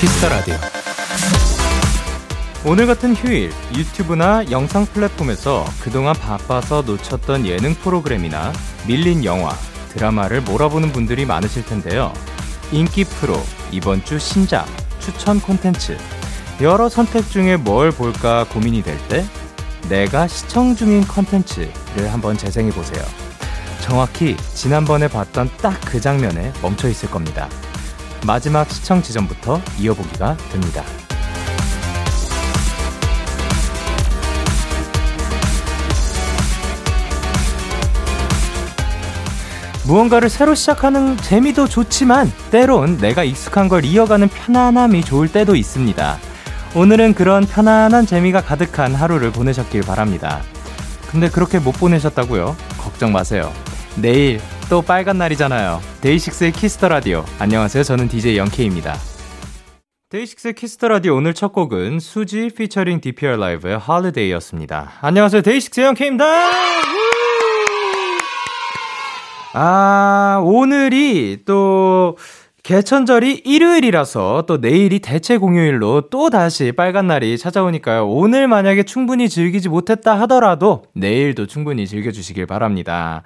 Kiss the Radio. 오늘 같은 휴일 유튜브나 영상 플랫폼에서 그동안 바빠서 놓쳤던 예능 프로그램이나 밀린 영화, 드라마를 몰아보는 분들이 많으실 텐데요. 인기 프로, 이번 주 신작, 추천 콘텐츠, 여러 선택 중에 뭘 볼까 고민이 될 때 내가 시청 중인 콘텐츠를 한번 재생해 보세요. 정확히 지난번에 봤던 딱 그 장면에 멈춰 있을 겁니다. 마지막 시청 지점부터 이어보기가 됩니다. 무언가를 새로 시작하는 재미도 좋지만 때론 내가 익숙한 걸 이어가는 편안함이 좋을 때도 있습니다. 오늘은 그런 편안한 재미가 가득한 하루를 보내셨길 바랍니다. 근데 그렇게 못 보내셨다고요? 걱정 마세요. 내일 또 빨간 날이잖아요. DAY6의 Kiss the Radio. 안녕하세요. 저는 DJ Young K입니다. DAY6의 Kiss the Radio 오늘 첫 곡은 수지 피처링 DPR LIVE의 Holiday였습니다. 안녕하세요. DAY6의 Young K입니다. 아, 오늘이 또 개천절이 일요일이라서 또 내일이 대체 공휴일로 또 다시 빨간 날이 찾아오니까요. 오늘 만약에 충분히 즐기지 못했다 하더라도 내일도 충분히 즐겨주시길 바랍니다.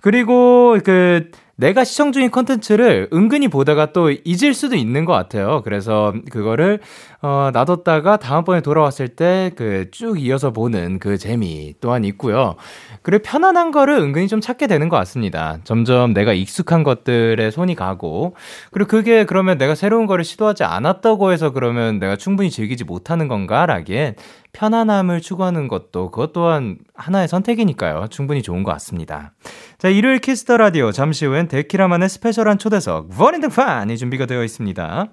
그리고 그 내가 시청 중인 컨텐츠를 은근히 보다가 또 잊을 수도 있는 것 같아요. 그래서 그거를 어, 놔뒀다가 다음번에 돌아왔을 때 그 쭉 이어서 보는 그 재미 또한 있고요. 그리고 편안한 거를 은근히 좀 찾게 되는 것 같습니다. 점점 내가 익숙한 것들에 손이 가고 그리고 그게 그러면 내가 새로운 거를 시도하지 않았다고 해서 그러면 내가 충분히 즐기지 못하는 건가라기엔 편안함을 추구하는 것도 그것 또한 하나의 선택이니까요. 충분히 좋은 것 같습니다. 자, 일요일 Kiss the Radio 잠시 후엔 데키라만의 special한 초대석 본인 등판이 준비가 되어 있습니다.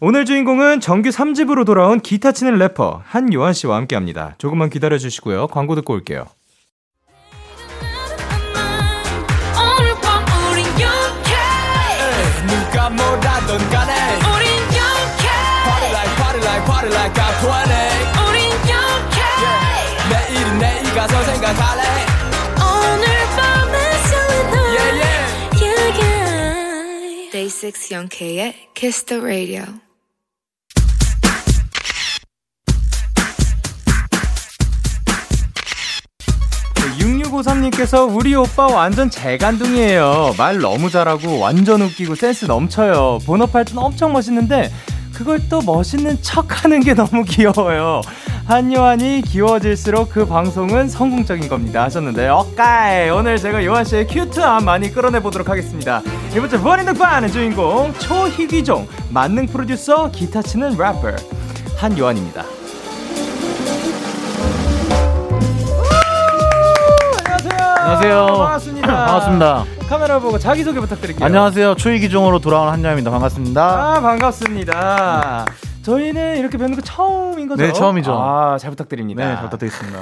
오늘 주인공은 정규 3집으로 돌아온 기타 치는 래퍼 한요한 씨와 함께 합니다. 조금만 기다려 주시고요. 광고 듣고 올게요. 누가 뭐라던 간에 우린 young해 Party like party like party like I'm 20 우린 영케 내일은 내일 가서 생각할래 6 영케의 Kiss the Radio 6653님께서 우리 오빠 완전 재간둥이에요. 말 너무 잘하고 완전 웃기고 센스 넘쳐요. 본업 할 땐 엄청 멋있는데 그걸 또 멋있는 척 하는 게 너무 귀여워요. 한요한이 귀여워질수록 그 방송은 성공적인 겁니다. 하셨는데, 어까이! 오늘 제가 요한 씨의 큐트함 많이 끌어내보도록 하겠습니다. 이번 주 버닝 덕반의 주인공, 초희귀종, 만능 프로듀서, 기타 치는 래퍼, 한요한입니다. 안녕하세요. 반갑습니다. 반갑습니다. 카메라 보고 자기소개 부탁드릴게요. 안녕하세요. 초이기종으로 돌아온 한야입니다. 반갑습니다. 아, 반갑습니다. 저희는 이렇게 뵙는 거 처음인 거죠? 네, 처음이죠. 아, 잘 부탁드립니다. 네, 잘 부탁드리겠습니다.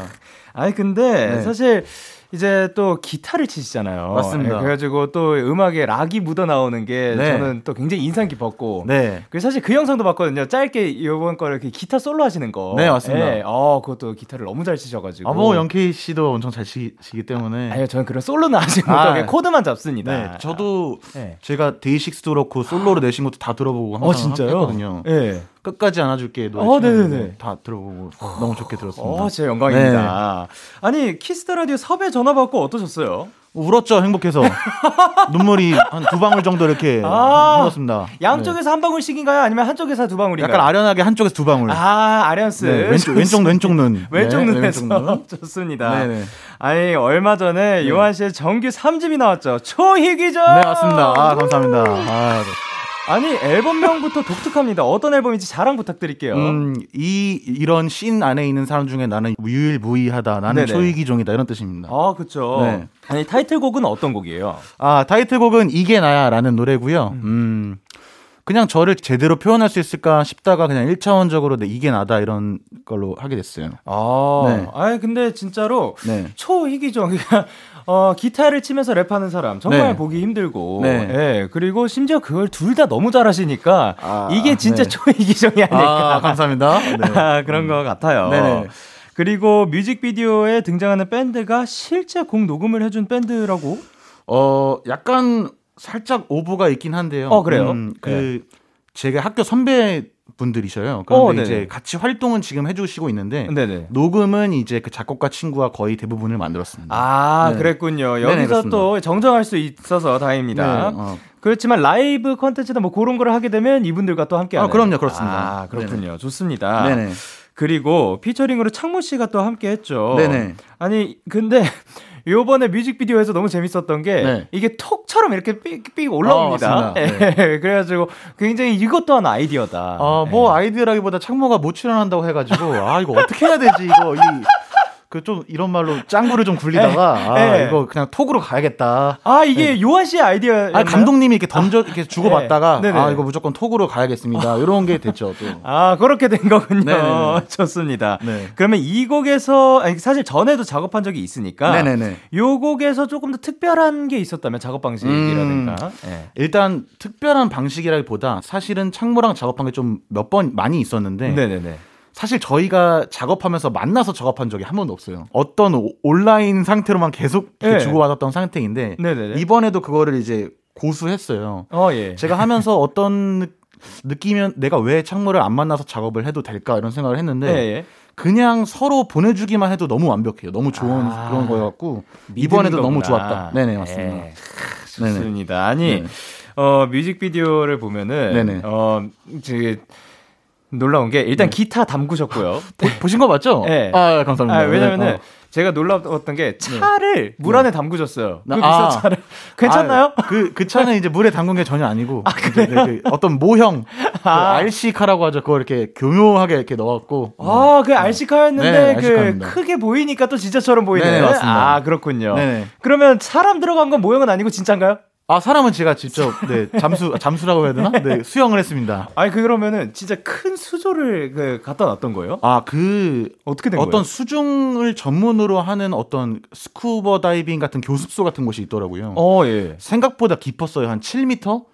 아니, 근데 네. 사실 이제 또 기타를 치시잖아요. 맞습니다. 네, 그래가지고 또 음악에 락이 묻어 나오는 게 네. 저는 또 굉장히 인상 깊었고. 네. 그래서 사실 그 영상도 봤거든요. 짧게 이번 거를 이렇게 기타 솔로 하시는 거. 네, 맞습니다. 네, 어, 그것도 기타를 너무 잘 치셔가지고. 아, 뭐, 영케이 씨도 엄청 잘 치시기 때문에. 아니요, 저는 그런 솔로는 아직 아, 못하고 그냥 코드만 잡습니다. 네, 저도 네. 제가 데이식스도 그렇고 솔로로 내신 것도 다 들어보고 항상 어, 진짜요? 했거든요. 네. 끝까지 안아줄게 노래 어, 네네네. 다 들어보고 너무 좋게 들었습니다. 어, 제 영광입니다. 아니, Kiss the Radio 섭외 전화 받고 어떠셨어요? 울었죠 행복해서 눈물이 한 두 방울 정도 이렇게 아, 흘렀습니다. 양쪽에서 한 방울씩인가요? 아니면 한쪽에서 두 네. 방울인가요? 약간 아련하게 한쪽에서 두 방울. 아, 아련스. 네, 왼쪽 왼쪽 왼쪽 눈. 왼쪽 네, 눈에서 왼쪽 눈. 좋습니다. 네네. 아니, 얼마 전에 요한 씨의 정규 3집이 나왔죠. 초희귀죠? 네 맞습니다. 아 감사합니다. 아, 네. 아니, 앨범명부터 독특합니다. 어떤 앨범인지 자랑 부탁드릴게요. 음, 이 이런 씬 안에 있는 사람 중에 나는 유일무이하다. 나는 네네. 초이기종이다 이런 뜻입니다. 아, 그쵸. 네. 아니, 타이틀곡은 어떤 곡이에요? 아 타이틀곡은 이게 나야라는 노래고요. 음. 그냥 저를 제대로 표현할 수 있을까 싶다가 그냥 1차원적으로 네, 이게 나다 이런 걸로 하게 됐어요. 아, 네. 아니, 근데 진짜로 네. 초희귀죠. 그냥 어, 기타를 치면서 랩하는 사람 정말 네. 보기 힘들고, 네. 예, 그리고 심지어 그걸 둘 다 너무 잘하시니까 아, 이게 진짜 네. 초희귀정이 아닐까 아, 감사합니다. 네. 아, 그런 것 같아요. 네네. 그리고 뮤직비디오에 등장하는 밴드가 실제 곡 녹음을 해준 밴드라고? 어, 약간 살짝 오보가 있긴 한데요. 어, 그래요? 그 제가 학교 선배 분들이셔요. 그런데 어, 이제 같이 활동은 지금 해주시고 있는데 네네. 녹음은 이제 그 작곡가 친구와 거의 대부분을 만들었습니다. 아 네. 그랬군요. 여기서 네네, 또 정정할 수 있어서 다행입니다. 네, 어. 그렇지만 라이브 컨텐츠나 뭐 그런 걸 하게 되면 이분들과 또 함께. 아 그럼요, 그렇습니다. 아 그렇군요. 네네. 좋습니다. 네네. 그리고 피처링으로 창모 씨가 또 함께 했죠. 네네. 아니 근데 요번에 뮤직비디오에서 너무 재밌었던 게 네. 이게 톡처럼 이렇게 삑삑 올라옵니다. 어, 네. 그래가지고 굉장히 이것 또한 아이디어다. 어, 뭐 네. 아이디어라기보다 창모가 못 출연한다고 해가지고 아 이거 어떻게 해야 되지 이거 이 그 좀 이런 말로 짱구를 좀 굴리다가 네. 아 네. 이거 그냥 톡으로 가야겠다. 아 이게 네. 요한 씨의 아이디어. 아 감독님이 이렇게 던져 이렇게 주고 받다가 아, 아 이거 무조건 톡으로 가야겠습니다. 이런 게 됐죠 또. 아 그렇게 된 거군요. 네네네. 좋습니다. 네. 그러면 이 곡에서 아니, 사실 전에도 작업한 적이 있으니까 네네네. 요 곡에서 조금 더 특별한 게 있었다면 작업 방식이라든가. 음, 네. 일단 특별한 방식이라기보다 사실은 창모랑 작업한 게 좀 몇 번 많이 있었는데. 네네네. 사실 저희가 작업하면서 만나서 작업한 적이 한 번도 없어요. 어떤 오, 온라인 상태로만 계속 네. 주고받았던 상태인데 네네네. 이번에도 그거를 이제 고수했어요. 어, 예. 제가 하면서 어떤 느끼면 내가 왜 창모를 안 만나서 작업을 해도 될까 이런 생각을 했는데 예, 예. 그냥 서로 보내주기만 해도 너무 완벽해요. 너무 좋은 아, 그런 거였고 이번에도 거구나. 너무 좋았다. 네네 맞습니다. 예. 좋습니다. 아니 네. 어 뮤직비디오를 보면은 네네. 어 이제 놀라운 게 일단 네. 기타 담그셨고요. 보, 신거 맞죠? 네. 아, 감사합니다. 아, 왜냐면은 어. 제가 놀라웠던 게 네. 차를 네. 물 안에 담그셨어요. 그 아, 차를. 괜찮나요? 아, 그, 그 차는 이제 물에 담근 게 전혀 아니고. 아? 그 어떤 모형. 그 아. 그 RC카라고 하죠. 그거 이렇게 교묘하게 이렇게 넣었고. 아, 그 RC카였는데 네, 그 RC카입니다. 크게 보이니까 또 진짜처럼 보이네요. 네, 아, 그렇군요. 네 그러면 사람 들어간 건 모형은 아니고 진짠가요? 아 사람은 제가 직접 네 잠수 잠수라고 해야 되나? 네 수영을 했습니다. 아니 그 그러면은 진짜 큰 수조를 그 갖다 놨던 거예요? 아 그 어떻게 된 어떤 거예요? 수중을 전문으로 하는 어떤 스쿠버 다이빙 같은 교습소 같은 곳이 있더라고요. 어 예. 생각보다 깊었어요 한 7m.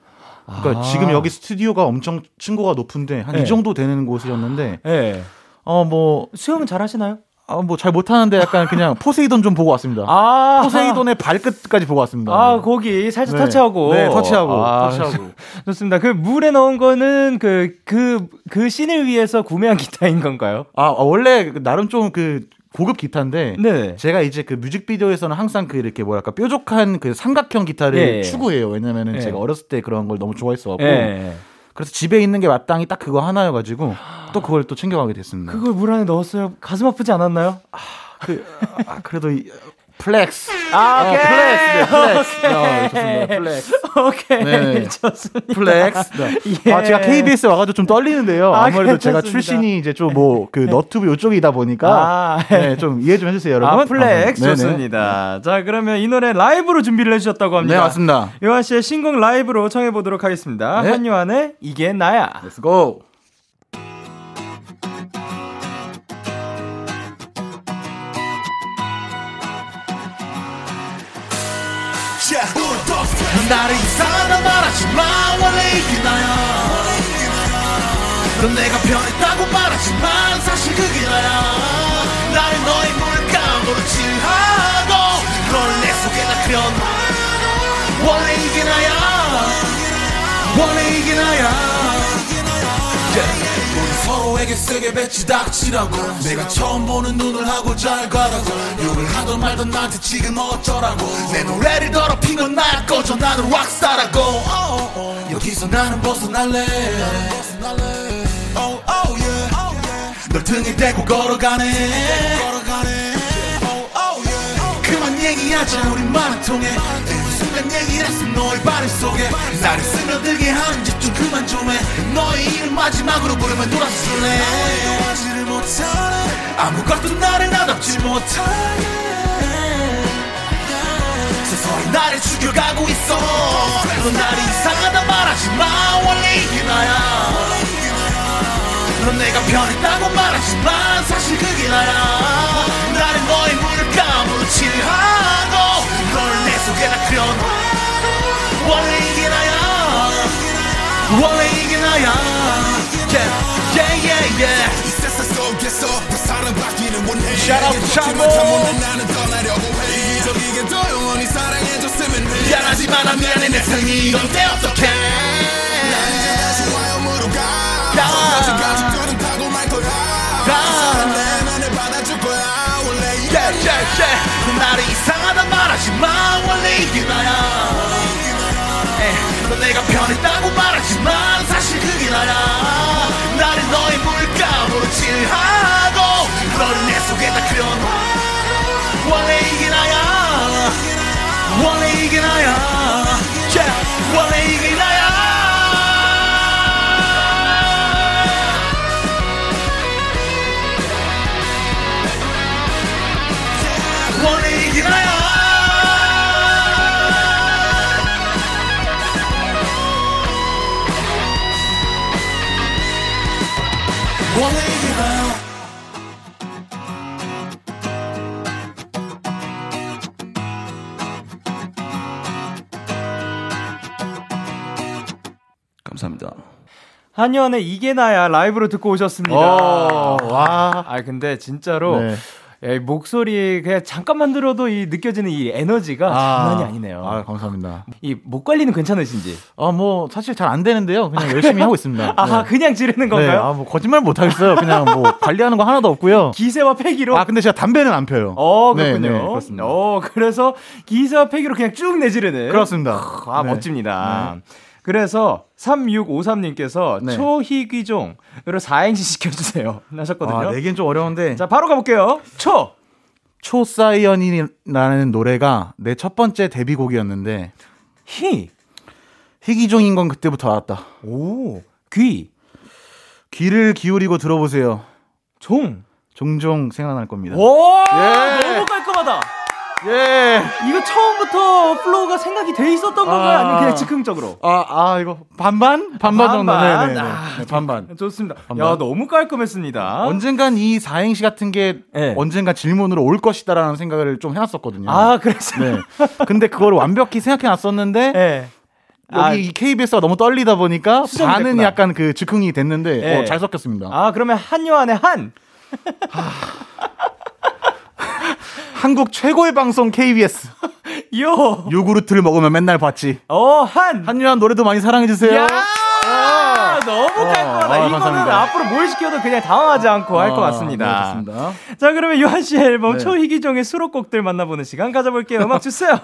그러니까 아. 지금 여기 스튜디오가 엄청 층고가 높은데 한이 네. 정도 되는 곳이었는데. 네. 어뭐 수영은 잘 하시나요? 아, 뭐 잘 못하는데 약간 그냥 포세이돈 좀 보고 왔습니다. 아, 포세이돈의 발끝까지 보고 왔습니다. 아, 거기 살짝 네. 터치하고. 네, 터치하고. 아, 터치하고. 좋습니다. 그 물에 넣은 거는 그, 그, 그 씬을 위해서 구매한 기타인 건가요? 아, 원래 나름 좀 그 고급 기타인데 네. 제가 이제 그 뮤직비디오에서는 항상 그 이렇게 뭐랄까 뾰족한 그 삼각형 기타를 예. 추구해요. 왜냐면은 예. 제가 어렸을 때 그런 걸 너무 좋아했어 갖고. 예. 그래서 집에 있는 게 마땅히 딱 그거 하나여가지고 또 그걸 또 챙겨가게 됐습니다. 그걸 물 안에 넣었어요. 가슴 아프지 않았나요? 아, 그, 아 그래도 이, flex. 아, 오케이. 어, flex. 네, flex. 네, 좋습니다. 플렉스. 오케이. 네. 좋습니다. flex. 네. 예. 아, 제가 KBS 와가지고 좀 떨리는데요. 아, 무래도 제가 출신이 이제 좀 뭐, 그, 너튜브 요쪽이다 보니까. 아, 네, 좀 이해 좀 해주세요, 여러분. 아, flex. 아, 좋습니다. 자, 그러면 이 노래 라이브로 준비를 해주셨다고 합니다. 네, 맞습니다. 요한 씨의 신곡 라이브로 청해보도록 하겠습니다. 네. 한요한의 이게 나야. Let's go. 나를 이상하다 말하지 마. 원래 이게 나야. 넌 내가 변했다고 말하지만 사실 그게 나야. 나를 너의 물감으로 칠하고 널내 속에 다 그려놔 원래 이게 나야. 원래 이게 나야 서로에게 세게 배치 닥치라고. 내가 처음 보는 눈을 하고 잘 가라고. 욕을 하던 말던 나한테 지금 어쩌라고. 내 노래를 더럽힌 건 나야 꺼져 나는 락스타라고. 여기서 나는 벗어날래. 널 등에 대고 걸어가네. 그만 얘기하자. 우리만은 통해 얘기를 했어 너의 발음 속에. 나를 스며들게 하는 짓 좀 그만 좀해. 너의 이름 마지막으로 부르면 돌아서 줄래 하지를 못하네. 아무것도 나를 나답지 못하게 서서히 나를 죽여가고 있어. 넌 나를 이상하다 말하지 마. 원래 이게 나야. 넌 내가 변했다고 말하지만 사실 그게 나야. 나는 너의 칠하고 널내 속에다 그려놔 원래 이게 나야. 원래 이게 나야. Yeah yeah yeah yeah. 이 세상 속에서 더 사랑받기는 원해. Shout out to 나는 떠나려고 해. 이적이게 더 영원히 사랑해줬으면 해. 미안하지만 난 미안해 내 삶이 이건데 어떡해. 난 이제 다시 타고 말 거야. 거야 yeah. 나를 이상하단 말하지 마. 원래 이게 나야. 너 내가 변했다고 말하지만 사실 그게 나야. 나를 너의 물감으로 칠하고 너를 내 속에다 그려놔 원래 이게 나야. 원래 이게 나야. Yeah, 원래 이게 나야 이게 나야 감사합니다. 한현의 이게 나야 라이브로 듣고 오셨습니다. 오, 와. 아 근데 진짜로 네. 야, 이 목소리 그냥 잠깐만 들어도 이 느껴지는 이 에너지가 장난이 아니네요. 아, 감사합니다. 이 목 관리는 괜찮으신지? 아, 뭐 사실 잘 안 되는데요. 그냥 열심히 하고 있습니다. 아 네. 그냥 지르는 네, 건가요? 아, 뭐 거짓말 못 하겠어요. 그냥 뭐 관리하는 거 하나도 없고요. 기세와 패기로. 아, 근데 제가 담배는 안 펴요. 어 네, 그렇군요. 네, 그렇습니다. 어 그래서 기세와 패기로 그냥 쭉 내지르는. 그렇습니다. 아 네. 멋집니다. 그래서 3653님께서 네. 초희귀종 그리고 4행시 시켜주세요 하셨거든요. 아, 내기는 좀 어려운데. 자 바로 가볼게요. 초 초사이언이라는 노래가 내 첫 번째 데뷔곡이었는데 희. 희귀종인 건 그때부터 알았다. 오. 귀. 귀를 기울이고 들어보세요. 종. 종종 생각날 겁니다. 오. 예. 너무 깔끔하다. 예. 이거 처음부터 flow가 생각이 돼 있었던 건가요? 아. 아니면 그냥 즉흥적으로? 아, 아, 이거 반반? 반반 정도. 반반? 네, 네, 네. 아, 네, 반반. 좋습니다. 반반. 야 너무 깔끔했습니다. 언젠간 이 사행시 같은 게 네. 언젠가 질문으로 올 것이다라는 생각을 좀 해놨었거든요. 아 그래서. 네. 근데 그걸 완벽히 생각해놨었는데 네. 여기 아, 이 KBS가 너무 떨리다 보니까 반은 됐구나. 약간 그 즉흥이 됐는데 네. 어, 잘 섞였습니다. 아 그러면 한요한의 한. 한 국 최고의 방송 KBS 요. 요구르트를 먹으면 맨날 봤지. 어 한. 한유한 노래도 많이 사랑해 주세요. 야. 너무 깔끔하다. 아, 이거는 감사합니다. 앞으로 뭘 시켜도 그냥 당황하지 않고 할것 아, 같습니다. 네, 좋습니다. 자, 그러면 요한 씨의 앨범 네. 초희기종의 수록곡들 만나보는 시간 가져볼게요. 음악 주세요.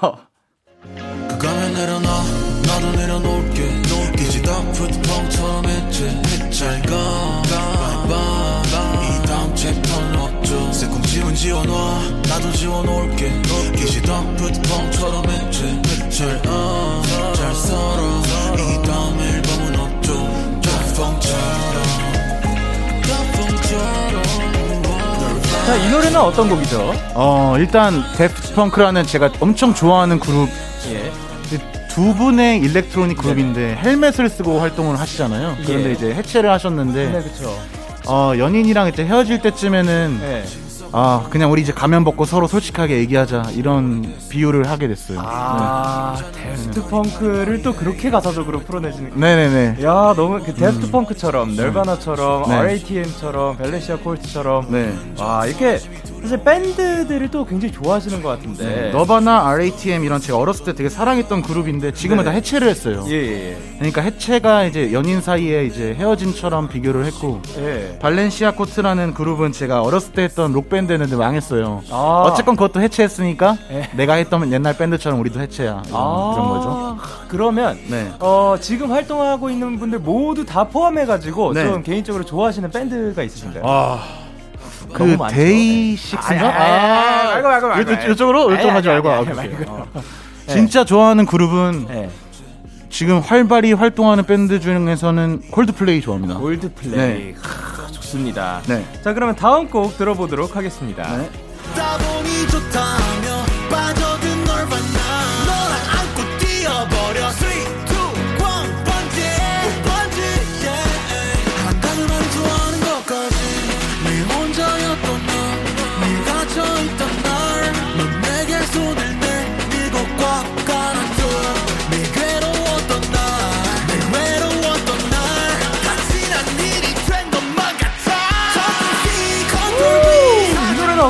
지워놔 나도 지워놓을게 이제 다 푸드펑처럼 했지 잘잘 살아 이 다음 앨범은 없죠 펑크처럼 펑크처럼 자, 이 노래는 어떤 곡이죠? 어 일단 Daft Punk라는 제가 엄청 좋아하는 그룹 예. 두 분의 electronic 그룹인데 헬멧을 쓰고 활동을 하시잖아요. 그런데 예. 이제 해체를 하셨는데 네, 그쵸. 어 연인이랑 이제 헤어질 때쯤에는 네. 아 그냥 우리 이제 가면 벗고 서로 솔직하게 얘기하자 이런 비유를 하게 됐어요. 아, Daft Punk를 또 그렇게 가사적으로 풀어내시는. 네. 네네네. 야, 너무 그 Daft Punk처럼, 너바나처럼, 네. RATM처럼, 벨레시아 콜트처럼. 네. 와, 이렇게 사실 밴드들을 또 굉장히 좋아하시는 것 같은데. 네. 너바나 RATM 이런 제가 어렸을 때 되게 사랑했던 그룹인데 지금은 네. 다 해체를 했어요. 예, 예, 그러니까 해체가 이제 연인 사이에 이제 헤어짐처럼 비교를 했고 예. 예. 발렌시아 코트라는 그룹은 제가 어렸을 때 했던 록 밴드였는데 망했어요. 아. 어쨌건 그것도 해체했으니까 예. 내가 했던 옛날 밴드처럼 우리도 해체야 이런, 아, 그런 거죠. 그러면 네. 어, 지금 활동하고 있는 분들 모두 다 포함해가지고 네. 좀 개인적으로 좋아하시는 밴드가 있으신가요? 아. 그. 데이식스인가? 아, 아, 아, 말고, 말고, 말고. 아니, 요쪽 하지 말고. 아. 어. 진짜 좋아하는 그룹은 네. 지금 활발히 활동하는 밴드 중에서는 콜드플레이 좋아합니다. 콜드플레이 네. 크, 좋습니다. 네. 자 그러면 다음 곡 들어보도록 하겠습니다. 네.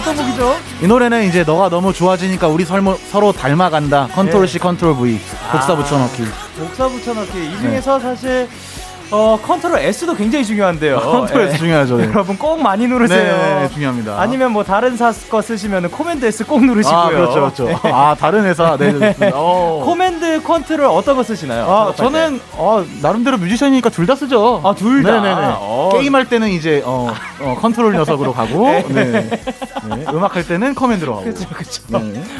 어떤 곡이죠? 이 노래는 이제 너가 너무 좋아지니까 우리 설모, 서로 닮아간다. 컨트롤 C, 컨트롤 V. 복사 아. 붙여넣기. 복사 붙여넣기 이 중에서 사실 어, 컨트롤 S도 굉장히 중요한데요. 아, 컨트롤 S 예. 중요하죠. 네. 여러분 꼭 많이 누르세요. 네, 네 중요합니다. 아니면 뭐 다른 사 거 쓰시면 command S 꼭 누르시고요. 아, 그렇죠, 그렇죠. 네. 아, 다른 회사. 네, 네. 어. command 컨트롤 어떤 거 쓰시나요? 아, 저는 어, 나름대로 뮤지션이니까 둘 다 쓰죠. 아, 둘 다. 네네네. 어. 게임할 때는 이제 어, 어 컨트롤 녀석으로 가고 네. 네. 음악 할 때는 command로 하고. 그렇죠, 그렇죠.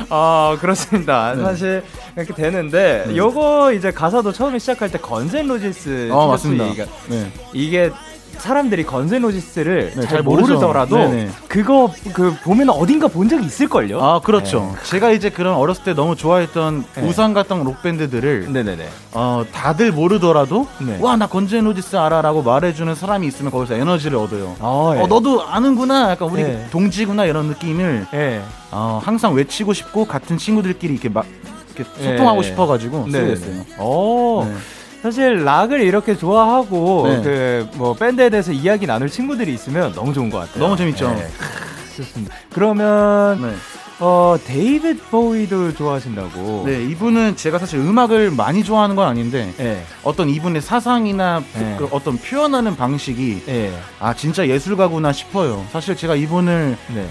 아, 그렇습니다. 사실 이렇게 되는데 네. 요거 이제 가사도 처음에 시작할 때 Guns N' Roses 어, 맞습니다. 네. 이게 사람들이 Guns N' Roses를 네, 잘 모르더라도 네네. 그거 그 보면 어딘가 본 적이 있을걸요. 아 그렇죠. 네. 제가 이제 그런 어렸을 때 너무 좋아했던 네. 우상 같던 록 밴드들을 네네네. 어 다들 모르더라도 네. 와 나 Guns N' Roses 알아라고 말해주는 사람이 있으면 거기서 에너지를 얻어요. 아, 예. 어 너도 아는구나. 약간 우리 예. 동지구나 이런 느낌을 예. 어, 항상 외치고 싶고 같은 친구들끼리 이렇게 막 이렇게 소통하고 싶어가지고 쓰게 됐어요. 오. 네. 사실 락을 이렇게 좋아하고 네. 그뭐 밴드에 대해서 이야기 나눌 친구들이 있으면 너무 좋은 것 같아요. 너무 재밌죠. 네. 좋습니다. 그러면 네. 어 데이빗 보이도 좋아하신다고. 네, 이분은 제가 사실 음악을 많이 좋아하는 건 아닌데 네. 어떤 이분의 사상이나 네. 그 어떤 표현하는 방식이 네. 아 진짜 예술가구나 싶어요. 사실 제가 이분을 네.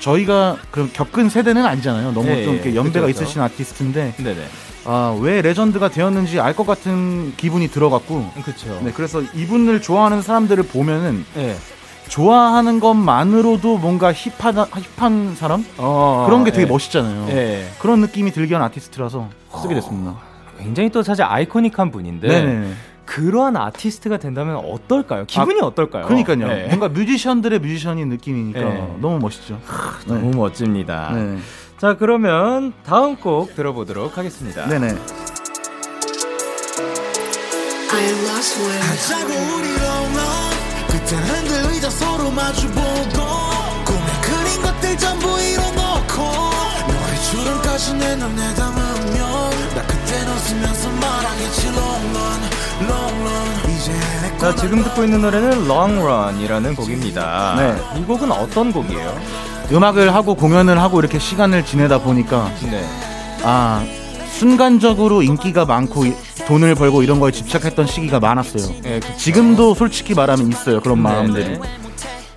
저희가 그 겪은 세대는 아니잖아요. 너무 네, 좀 이렇게 연배가 그쵸, 있으신 아티스트인데 네네. 아, 왜 레전드가 되었는지 알 것 같은 기분이 들어갔고. 그렇죠. 네, 그래서 이분을 좋아하는 사람들을 보면은 네. 좋아하는 것만으로도 뭔가 힙하다 힙한 사람 어, 그런 게 되게 네. 멋있잖아요. 네. 그런 느낌이 들게 한 아티스트라서 쓰게 됐습니다. 어, 굉장히 또 사실 아이코닉한 분인데 네네. 그러한 아티스트가 된다면 어떨까요? 기분이 아, 어떨까요? 그러니까요. 네. 뭔가 뮤지션들의 뮤지션인 느낌이니까 네. 너무 멋있죠. 너무 멋집니다. 네. 자, 그러면 다음 곡 들어보도록 하겠습니다. 네네. 주름까지 내 눈에 담으면 웃으면서 말하겠지 long run long run 이제 자 지금 듣고 있는 노래는 Long Run이라는 곡입니다. 네. 이 곡은 어떤 곡이에요? 음악을 하고 공연을 하고 이렇게 시간을 지내다 보니까 네. 아 순간적으로 인기가 많고 돈을 벌고 이런 거에 집착했던 시기가 많았어요. 네, 지금도 솔직히 말하면 있어요 그런 네, 마음들이. 네.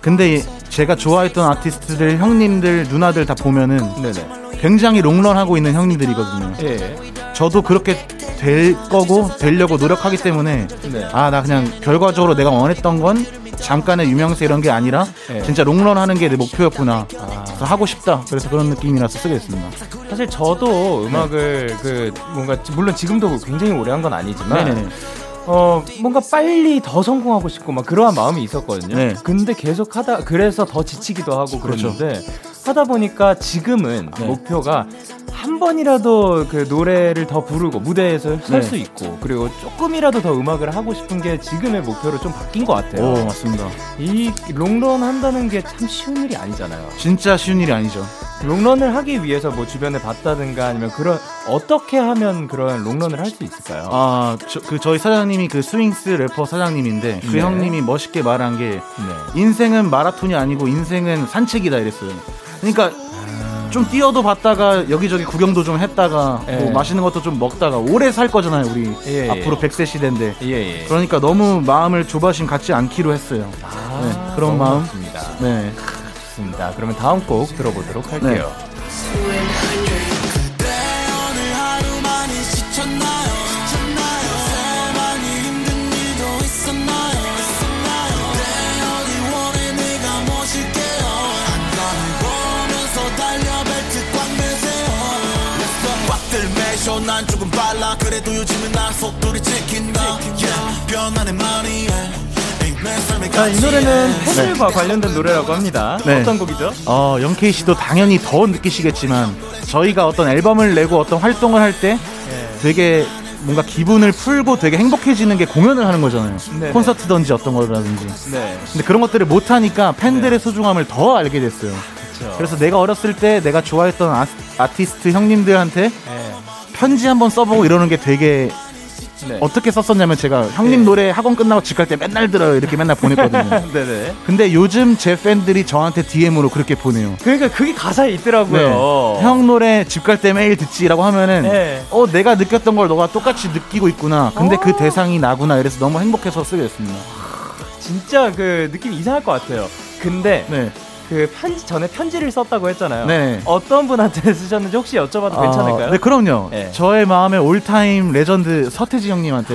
근데 제가 좋아했던 아티스트들 형님들 누나들 다 보면은 네네. 굉장히 롱런하고 있는 형님들이거든요. 예. 저도 그렇게 될 거고 되려고 노력하기 때문에 네. 아나 그냥 결과적으로 내가 원했던 건 잠깐의 유명세 이런 게 아니라 네. 진짜 롱런 하는 게 내 목표였구나. 아. 그래서 하고 싶다. 그래서 그런 느낌이라서 쓰게 됐습니다. 사실 저도 음악을 네. 그 뭔가 물론 지금도 굉장히 오래 한 건 아니지만 네네네. 어 뭔가 빨리 더 성공하고 싶고 막 그러한 마음이 있었거든요. 네. 근데 계속 하다 그래서 더 지치기도 하고 그렇죠. 그랬는데 하다 보니까 지금은 네. 목표가 한 번이라도 그 노래를 더 부르고 무대에서 설수 네. 있고 그리고 조금이라도 더 음악을 하고 싶은 게 지금의 목표로 좀 바뀐 것 같아요. 오, 맞습니다. 이 롱런 한다는 게 참 쉬운 일이 아니잖아요. 진짜 쉬운 일이 아니죠. 롱런을 하기 위해서 뭐 주변에 봤다든가 아니면 그런 어떻게 하면 그런 롱런을 할 수 있을까요? 아, 저, 그 저희 사장님이 그 스윙스 래퍼 사장님인데 그 네. 형님이 멋있게 말한 게 네. 인생은 마라톤이 아니고 인생은 산책이다 이랬어요. 그러니까 좀 뛰어도 봤다가 여기저기 구경도 좀 했다가 예. 뭐 맛있는 것도 좀 먹다가 오래 살 거잖아요 우리 예, 예. 앞으로 100세 시대인데 예, 예. 그러니까 너무 마음을 조바심 갖지 않기로 했어요 아, 네, 그런 마음 좋습니다. 네 좋습니다 그러면 다음 곡 들어보도록 할게요 네. 난 조금 빨라 그래도 요즘은 난 속도를 지킨다 yeah, 변하는 많이 자, 이 노래는 팬들과 네. 관련된 노래라고 합니다. 네. 어떤 곡이죠? 어, 영케이 씨도 당연히 더 느끼시겠지만 저희가 어떤 앨범을 내고 어떤 활동을 할때 네. 되게 뭔가 기분을 풀고 되게 행복해지는 게 공연을 하는 거잖아요. 네네. 콘서트든지 어떤 거라든지. 네. 근데 그런 것들을 못 하니까 팬들의 네. 소중함을 더 알게 됐어요. 그쵸. 그래서 내가 어렸을 때 내가 좋아했던 아, 티스트 형님들한테 네. 편지 한번 써보고 이러는 게 되게 네. 어떻게 썼었냐면 제가 형님 네. 노래 학원 끝나고 집 갈 때 맨날 들어요 이렇게 맨날 보냈거든요. 네네. 근데 요즘 제 팬들이 저한테 DM으로 그렇게 보내요. 그러니까 그게 가사에 있더라고요. 네. 형 노래 집 갈 때 매일 듣지라고 하면은 네. 어 내가 느꼈던 걸 너가 똑같이 느끼고 있구나. 근데 그 어. 그 대상이 나구나. 이래서 너무 행복해서 쓰게 됐습니다. 진짜 그 느낌이 이상할 것 같아요. 근데 네. 그 편지 전에 편지를 썼다고 했잖아요. 네. 어떤 분한테 쓰셨는지 혹시 여쭤봐도 아, 괜찮을까요? 네, 그럼요. 네. 저의 마음의 all-time legend 서태지 형님한테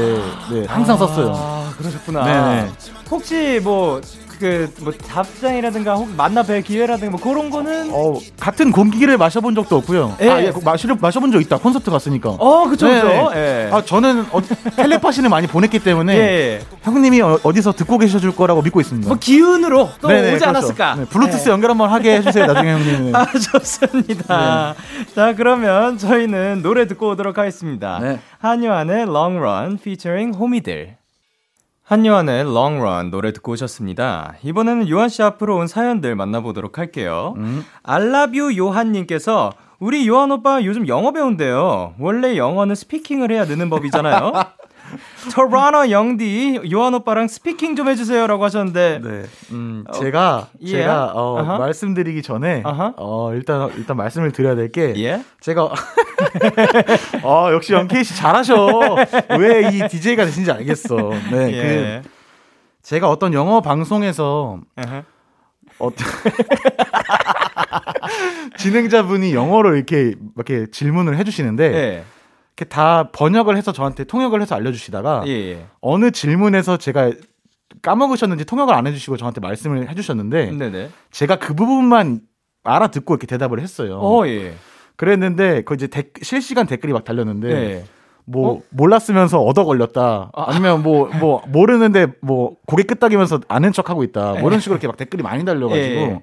네, 항상 아, 썼어요. 그러셨구나. 네네. 혹시 뭐 그 뭐 답장이라든가 혹 만나 뵐 기회라든가 뭐 그런 거는 어 같은 공기를 마셔본 적도 없고요. 예. 아, 예, 마시 마셔본 적 있다. 콘서트 갔으니까. 어, 그쵸, 네. 그쵸. 예. 아, 저는 어, 텔레파시는 많이 보냈기 때문에 예. 형님이 어, 디서 듣고 계셔줄 거라고 믿고 있습니다. 뭐 기운으로 또 네네, 오지 그렇죠. 않았을까? 네, 블루투스 네. 연결 한번 하게 해주세요. 나중에 형님. 아, 좋습니다. 네. 자, 그러면 저희는 노래 듣고 오도록 하겠습니다. 네. 한요한의 Long Run featuring 호미들. 한요한의 Long Run 노래 듣고 오셨습니다. 이번에는 요한 씨 앞으로 온 사연들 만나보도록 할게요. 음. 알라뷰 요한님께서 우리 요한 오빠 요즘 영어 배운대요. 원래 영어는 speaking을 해야 느는 법이잖아요. 토라노 영디 요한 오빠랑 speaking 좀 해주세요라고 하셨는데 네. 음, 어, 제가 예? 제가 어, uh-huh. 말씀드리기 전에 uh-huh. 어, 일단 일단 말씀을 드려야 될게 예? 제가 어, 역시 영케이 씨 잘하셔 왜 이 DJ가 되신지 알겠어. 네, 예. 그 제가 어떤 영어 방송에서 uh-huh. 어떤 진행자분이 영어로 이렇게 이렇게 질문을 해주시는데. 예. 이렇게 다 번역을 해서 저한테 통역을 해서 알려주시다가 예, 예. 어느 질문에서 제가 까먹으셨는지 통역을 안 해주시고 저한테 말씀을 해주셨는데 네네. 제가 그 부분만 알아듣고 이렇게 대답을 했어요. 어, 예. 그랬는데 그 이제 데, 실시간 댓글이 막 달렸는데 예. 뭐 어? 몰랐으면서 얻어 걸렸다. 아. 아니면 뭐뭐 뭐 모르는데 뭐 고개 끄덕이면서 아는 척 하고 있다. 뭐 이런 식으로 이렇게 막 댓글이 많이 달려가지고 예.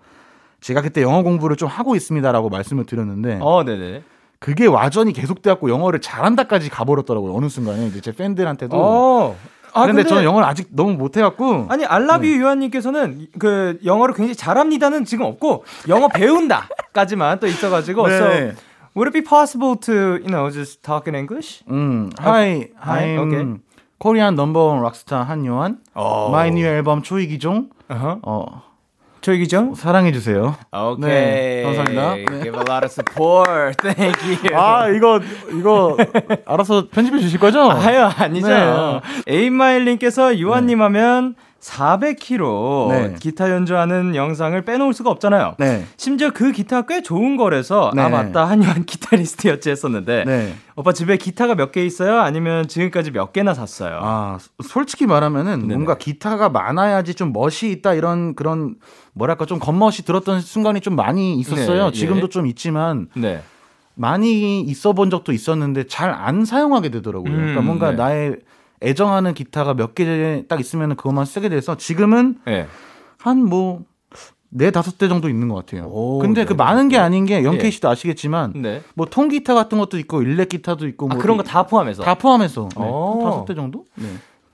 제가 그때 영어 공부를 좀 하고 있습니다라고 말씀을 드렸는데 어, 네네. 그게 와전이 계속돼갖고 영어를 잘한다까지 가버렸더라고요. 어느 순간에 이제 제 팬들한테도. 어. 아, 근데, 근데 저는 영어를 아직 너무 못해갖고. 아니, 알라뷰 네. 유한님께서는 그 영어를 굉장히 잘합니다는 지금 없고, 영어 배운다까지만 또 있어가지고. 네. So, would it be possible to, you know, just talk in English? 음, hi, hi, I'm okay. Korean number one rockstar 한요한. Oh. My new album 초이기종. Uh-huh. 어, 조이기죠? 사랑해 주세요. 오케이. 네, 감사합니다. Give a lot of support. Thank you. 아, 이거, 이거, 알아서 편집해 주실 거죠? 아유, 아니죠. 네. 에임마일님께서 유한님 네. 하면 400kg 네. 기타 연주하는 영상을 빼놓을 수가 없잖아요. 네. 심지어 그 기타 꽤 좋은 거라서 아, 네. 아 맞다 한유한 기타리스트였지 했었는데 네. 오빠 집에 기타가 몇 개 있어요? 아니면 지금까지 몇 개나 샀어요? 아 솔직히 말하면은 네네. 뭔가 기타가 많아야지 좀 멋이 있다 이런 그런 뭐랄까 좀 겉멋이 들었던 순간이 좀 많이 있었어요. 네. 지금도 예. 좀 있지만 네. 많이 있어 본 적도 있었는데 잘 안 사용하게 되더라고요. 음, 그러니까 뭔가 네. 나의 애정하는 기타가 몇 개 딱 있으면 그것만 쓰게 돼서 지금은 네. 한뭐 네 다섯 대 정도 있는 것 같아요. 오, 근데 네, 그 많은 게 아닌 게 영케이 씨도 네. 아시겠지만 네. 뭐 통기타 같은 것도 있고 일렉 기타도 있고 아, 뭐 그런 거 다 포함해서 다 포함해서 네. 다섯 대 정도? 네.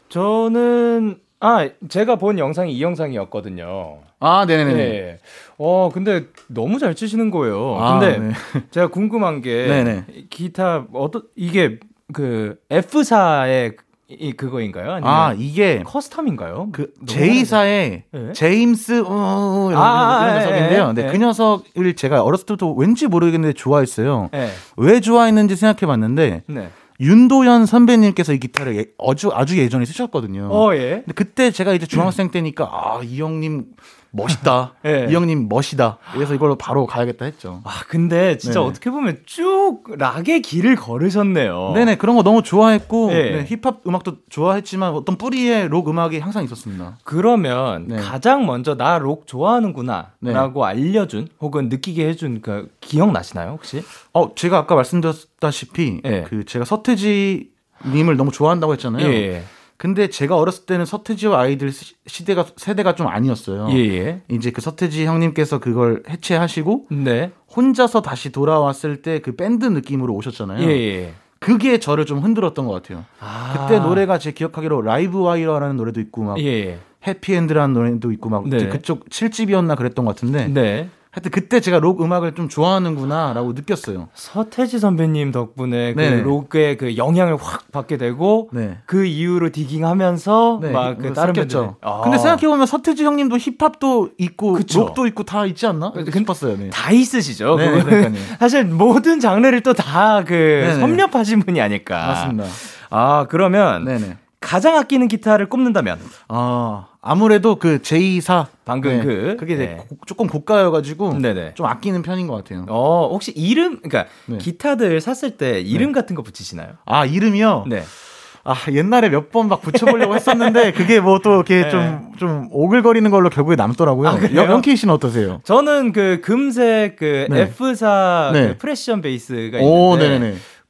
저는 아 제가 본 영상이 이 영상이었거든요. 아 네네네. 네. 어 근데 너무 잘 치시는 거예요. 아, 근데 네. 제가 궁금한 게 네네. 기타 어떤 이게 그 F사의 이 그거인가요? 아 이게 커스텀인가요? 그 제이사의 네? 제임스 어, 이런, 아, 이런 녀석인데요. 네, 네. 그 녀석을 제가 어렸을 때부터 왠지 모르겠는데 좋아했어요. 네. 왜 좋아했는지 생각해봤는데 네. 윤도현 선배님께서 이 기타를 예, 아주 아주 예전에 쓰셨거든요. 어, 예. 근데 그때 제가 이제 중학생 때니까 아 이 형님 멋있다. 네. 이 형님 멋이다. 그래서 이걸로 바로 가야겠다 했죠. 아, 근데 진짜 네. 어떻게 보면 쭉 락의 길을 걸으셨네요. 네네, 그런 거 너무 좋아했고, 네. 네, 힙합 음악도 좋아했지만 어떤 뿌리의 록 음악이 항상 있었습니다. 그러면 네. 가장 먼저 나 록 좋아하는구나 네. 라고 알려준 혹은 느끼게 해준 그 기억나시나요, 혹시? 어, 제가 아까 말씀드렸다시피, 네. 그 제가 서태지 님을 너무 좋아한다고 했잖아요. 예. 예. 근데 제가 어렸을 때는 서태지와 아이들 시대가 세대가 좀 아니었어요. 예, 예. 이제 그 서태지 형님께서 그걸 해체하시고 네. 혼자서 다시 돌아왔을 때 그 밴드 느낌으로 오셨잖아요. 예, 예. 그게 저를 좀 흔들었던 것 같아요. 아. 그때 노래가 제 기억하기로 라이브 와이어라는 노래도 있고 막 예. 해피엔드라는 노래도 있고 막 네. 그쪽 7집이었나 그랬던 것 같은데 네. 하여튼 그때 제가 록 음악을 좀 좋아하는구나라고 느꼈어요. 서태지 선배님 덕분에 그 록의 그 영향을 확 받게 되고 네. 그 이후로 디깅하면서 네. 막그 다른 밴드. 아. 근데 생각해 보면 서태지 형님도 힙합도 있고 그쵸. 록도 있고 다 있지 않나? 싶었어요. 네. 다 있으시죠. 네, 사실 모든 장르를 또 다 그 섭렵하신 분이 아닐까. 맞습니다. 아 그러면 네네. 가장 아끼는 기타를 꼽는다면 아 아무래도 그 J4 방금 네. 그 그게 네. 고, 조금 고가여가지고 네네. 좀 아끼는 편인 것 같아요. 어 혹시 이름 그러니까 네. 기타들 샀을 때 이름 네. 같은 거 붙이시나요? 아 이름이요? 네. 아 옛날에 몇 번 막 붙여보려고 했었는데 그게 뭐 또 이렇게 좀좀 네. 좀 오글거리는 걸로 결국에 남더라고요. 아, 영케이 씨는 어떠세요? 저는 그 금색 그 네. F4 그 precision bass가 있는데. 오.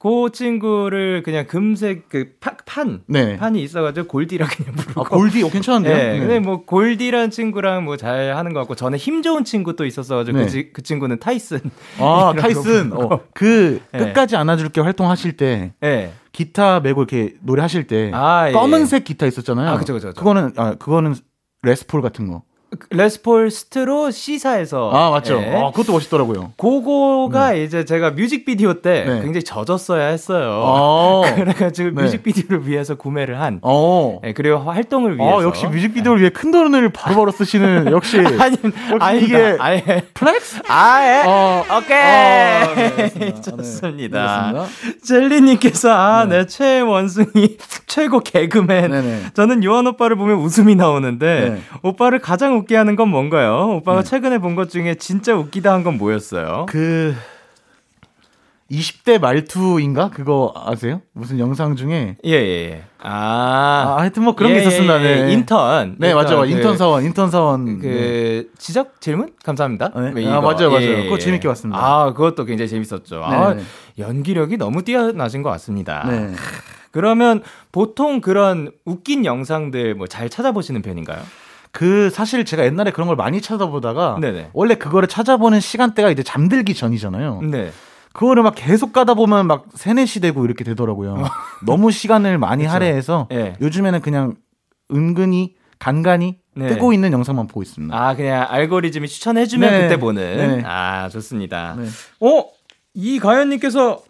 그 친구를 그냥 금색 그 파, 판 네. 판이 있어가지고 골디라 그냥 부르고 아, 골디 어, 괜찮은데요? 네, 네. 근데 뭐 골디라는 친구랑 뭐 잘 하는 것 같고 저는 힘 좋은 친구 또 있었어가지고 네. 그, 그, 친구는 타이슨 아 타이슨 어, 그 네. 끝까지 안아줄게 활동하실 때 네. 기타 메고 이렇게 노래하실 때 아, 예. 검은색 기타 있었잖아요. 아 그죠 그죠. 그거는 아 그거는 레스폴 같은 거. 레스폴 스트로 C사에서 아 맞죠. 네. 아, 그것도 멋있더라고요. 그거가 네. 이제 제가 뮤직비디오 때 네. 굉장히 젖었어야 했어요. 아~ 그래가지고 네. 뮤직비디오를 위해서 구매를 한. 어. 네, 그리고 활동을 아, 위해서. 아, 역시 뮤직비디오를 위해 큰 돈을 바로바로 쓰시는 역시. 아니, 아니 이게 아니, flex? 아 예. 어, 오케이. 어, 네, 좋습니다. 네, 젤리님께서 아내 최애 원숭이 최고 개그맨. 네네. 저는 요한 오빠를 보면 웃음이 나오는데 오빠를 가장 웃게 하는 건 뭔가요? 오빠가 네. 최근에 본 것 중에 진짜 웃기다 한 건 뭐였어요? 그 20대 말투인가? 그거 아세요? 무슨 영상 중에 예, 예, 예. 아, 아 하여튼 뭐 그런 예, 게 있었습니다. 예, 예. 네. 인턴. 네, 맞아. 그, 인턴 사원, 인턴 사원. 그 네. 지적 질문 감사합니다. 네. 아, 맞아요, 맞아요. 예, 그거 재밌게 봤습니다. 아, 그것도 굉장히 재밌었죠. 아, 네, 네. 연기력이 너무 뛰어나신 것 같습니다. 네. 그러면 보통 그런 웃긴 영상들 뭐 잘 찾아보시는 편인가요? 그 사실 제가 옛날에 그런 걸 많이 찾아보다가 네네. 원래 그거를 찾아보는 시간대가 이제 잠들기 전이잖아요. 네. 그거를 막 계속 가다 보면 막 세네시 되고 이렇게 되더라고요. 어. 너무 시간을 많이. 할애해서 네. 요즘에는 그냥 은근히 간간히 네. 뜨고 있는 영상만 보고 있습니다. 아 그냥 알고리즘이 추천해주면 네. 그때 보는. 네. 아 좋습니다. 네. 어 이가연님께서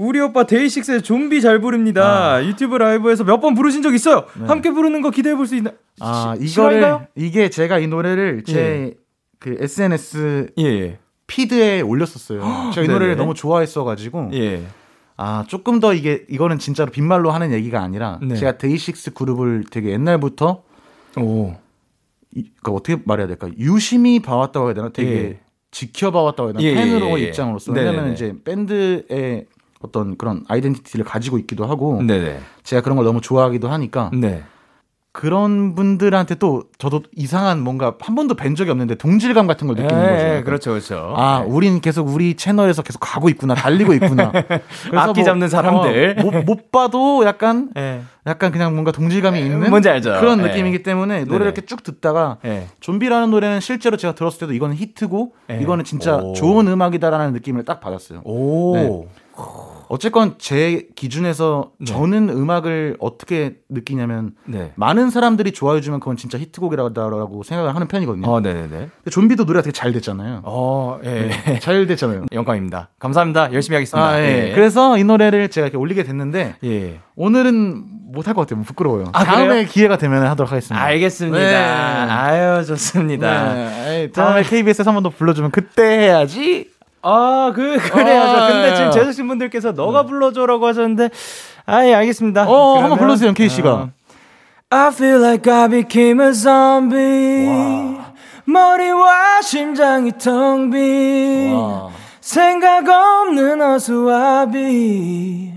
우리 오빠 데이식스의 좀비 잘 부릅니다. 아. 유튜브 라이브에서 몇 번 부르신 적 있어요. 네. 함께 부르는 거 기대해 볼 수 있나? 아 시, 이거를 실화인가요? 이게 제가 이 노래를 제그 예. SNS 예, 예. 피드에 올렸었어요. 제가 이 노래를 너무 좋아했어 가지고 예. 아 조금 더 이게 이거는 진짜로 빈말로 하는 얘기가 아니라 네. 제가 데이식스 그룹을 되게 옛날부터 오 이, 그러니까 어떻게 말해야 될까 유심히 봐왔다고 해야 되나 되게 예. 지켜봐왔다고 해야 되나 예, 팬으로 예, 입장으로서 왜냐면 이제 밴드의 어떤 그런 아이덴티티를 가지고 있기도 하고 네네. 제가 그런 걸 너무 좋아하기도 하니까 네. 그런 분들한테 또 저도 이상한 뭔가 한 번도 뵌 적이 없는데 동질감 같은 걸 느끼는 예, 거죠. 그렇죠, 그렇죠. 아, 네. 우린 계속 우리 채널에서 계속 가고 있구나, 달리고 있구나. 악기 뭐, 잡는 사람들 어, 못, 못, 봐도 약간 네. 약간 그냥 뭔가 동질감이 있는 뭔지 알죠. 그런 네. 느낌이기 때문에 노래를 이렇게 쭉 듣다가 좀비라는 노래는 실제로 제가 들었을 때도 이거는 히트고 이거는 진짜 오. 좋은 음악이다라는 느낌을 딱 받았어요. 오. 네. 어쨌건 제 기준에서 네. 저는 음악을 어떻게 느끼냐면 네. 많은 사람들이 좋아해 주면 그건 진짜 히트곡이라고 생각을 하는 편이거든요. 어, 네네네. 근데 좀비도 노래가 되게 잘 됐잖아요. 어, 예. 네, 잘 됐잖아요. 영광입니다. 감사합니다. 열심히 하겠습니다. 아, 예. 예. 그래서 이 노래를 제가 이렇게 올리게 됐는데 예. 오늘은 못 할 것 같아요. 부끄러워요. 아, 다음에 그래요? 기회가 되면 하도록 하겠습니다. 알겠습니다. 네. 아유 좋습니다. 네. 다음에 KBS에서 한 번 더 불러주면 그때 해야지. 아, 그, 그래야죠. 아, 근데 지금 제작진 분들께서 너가 네. 불러줘라고 하셨는데, 아, 예, 알겠습니다. 어, 한번 불러주세요, 영케이 씨가. 어. I feel like I became a zombie. 와. 머리와 심장이 텅 빈. 생각 없는 어수와비.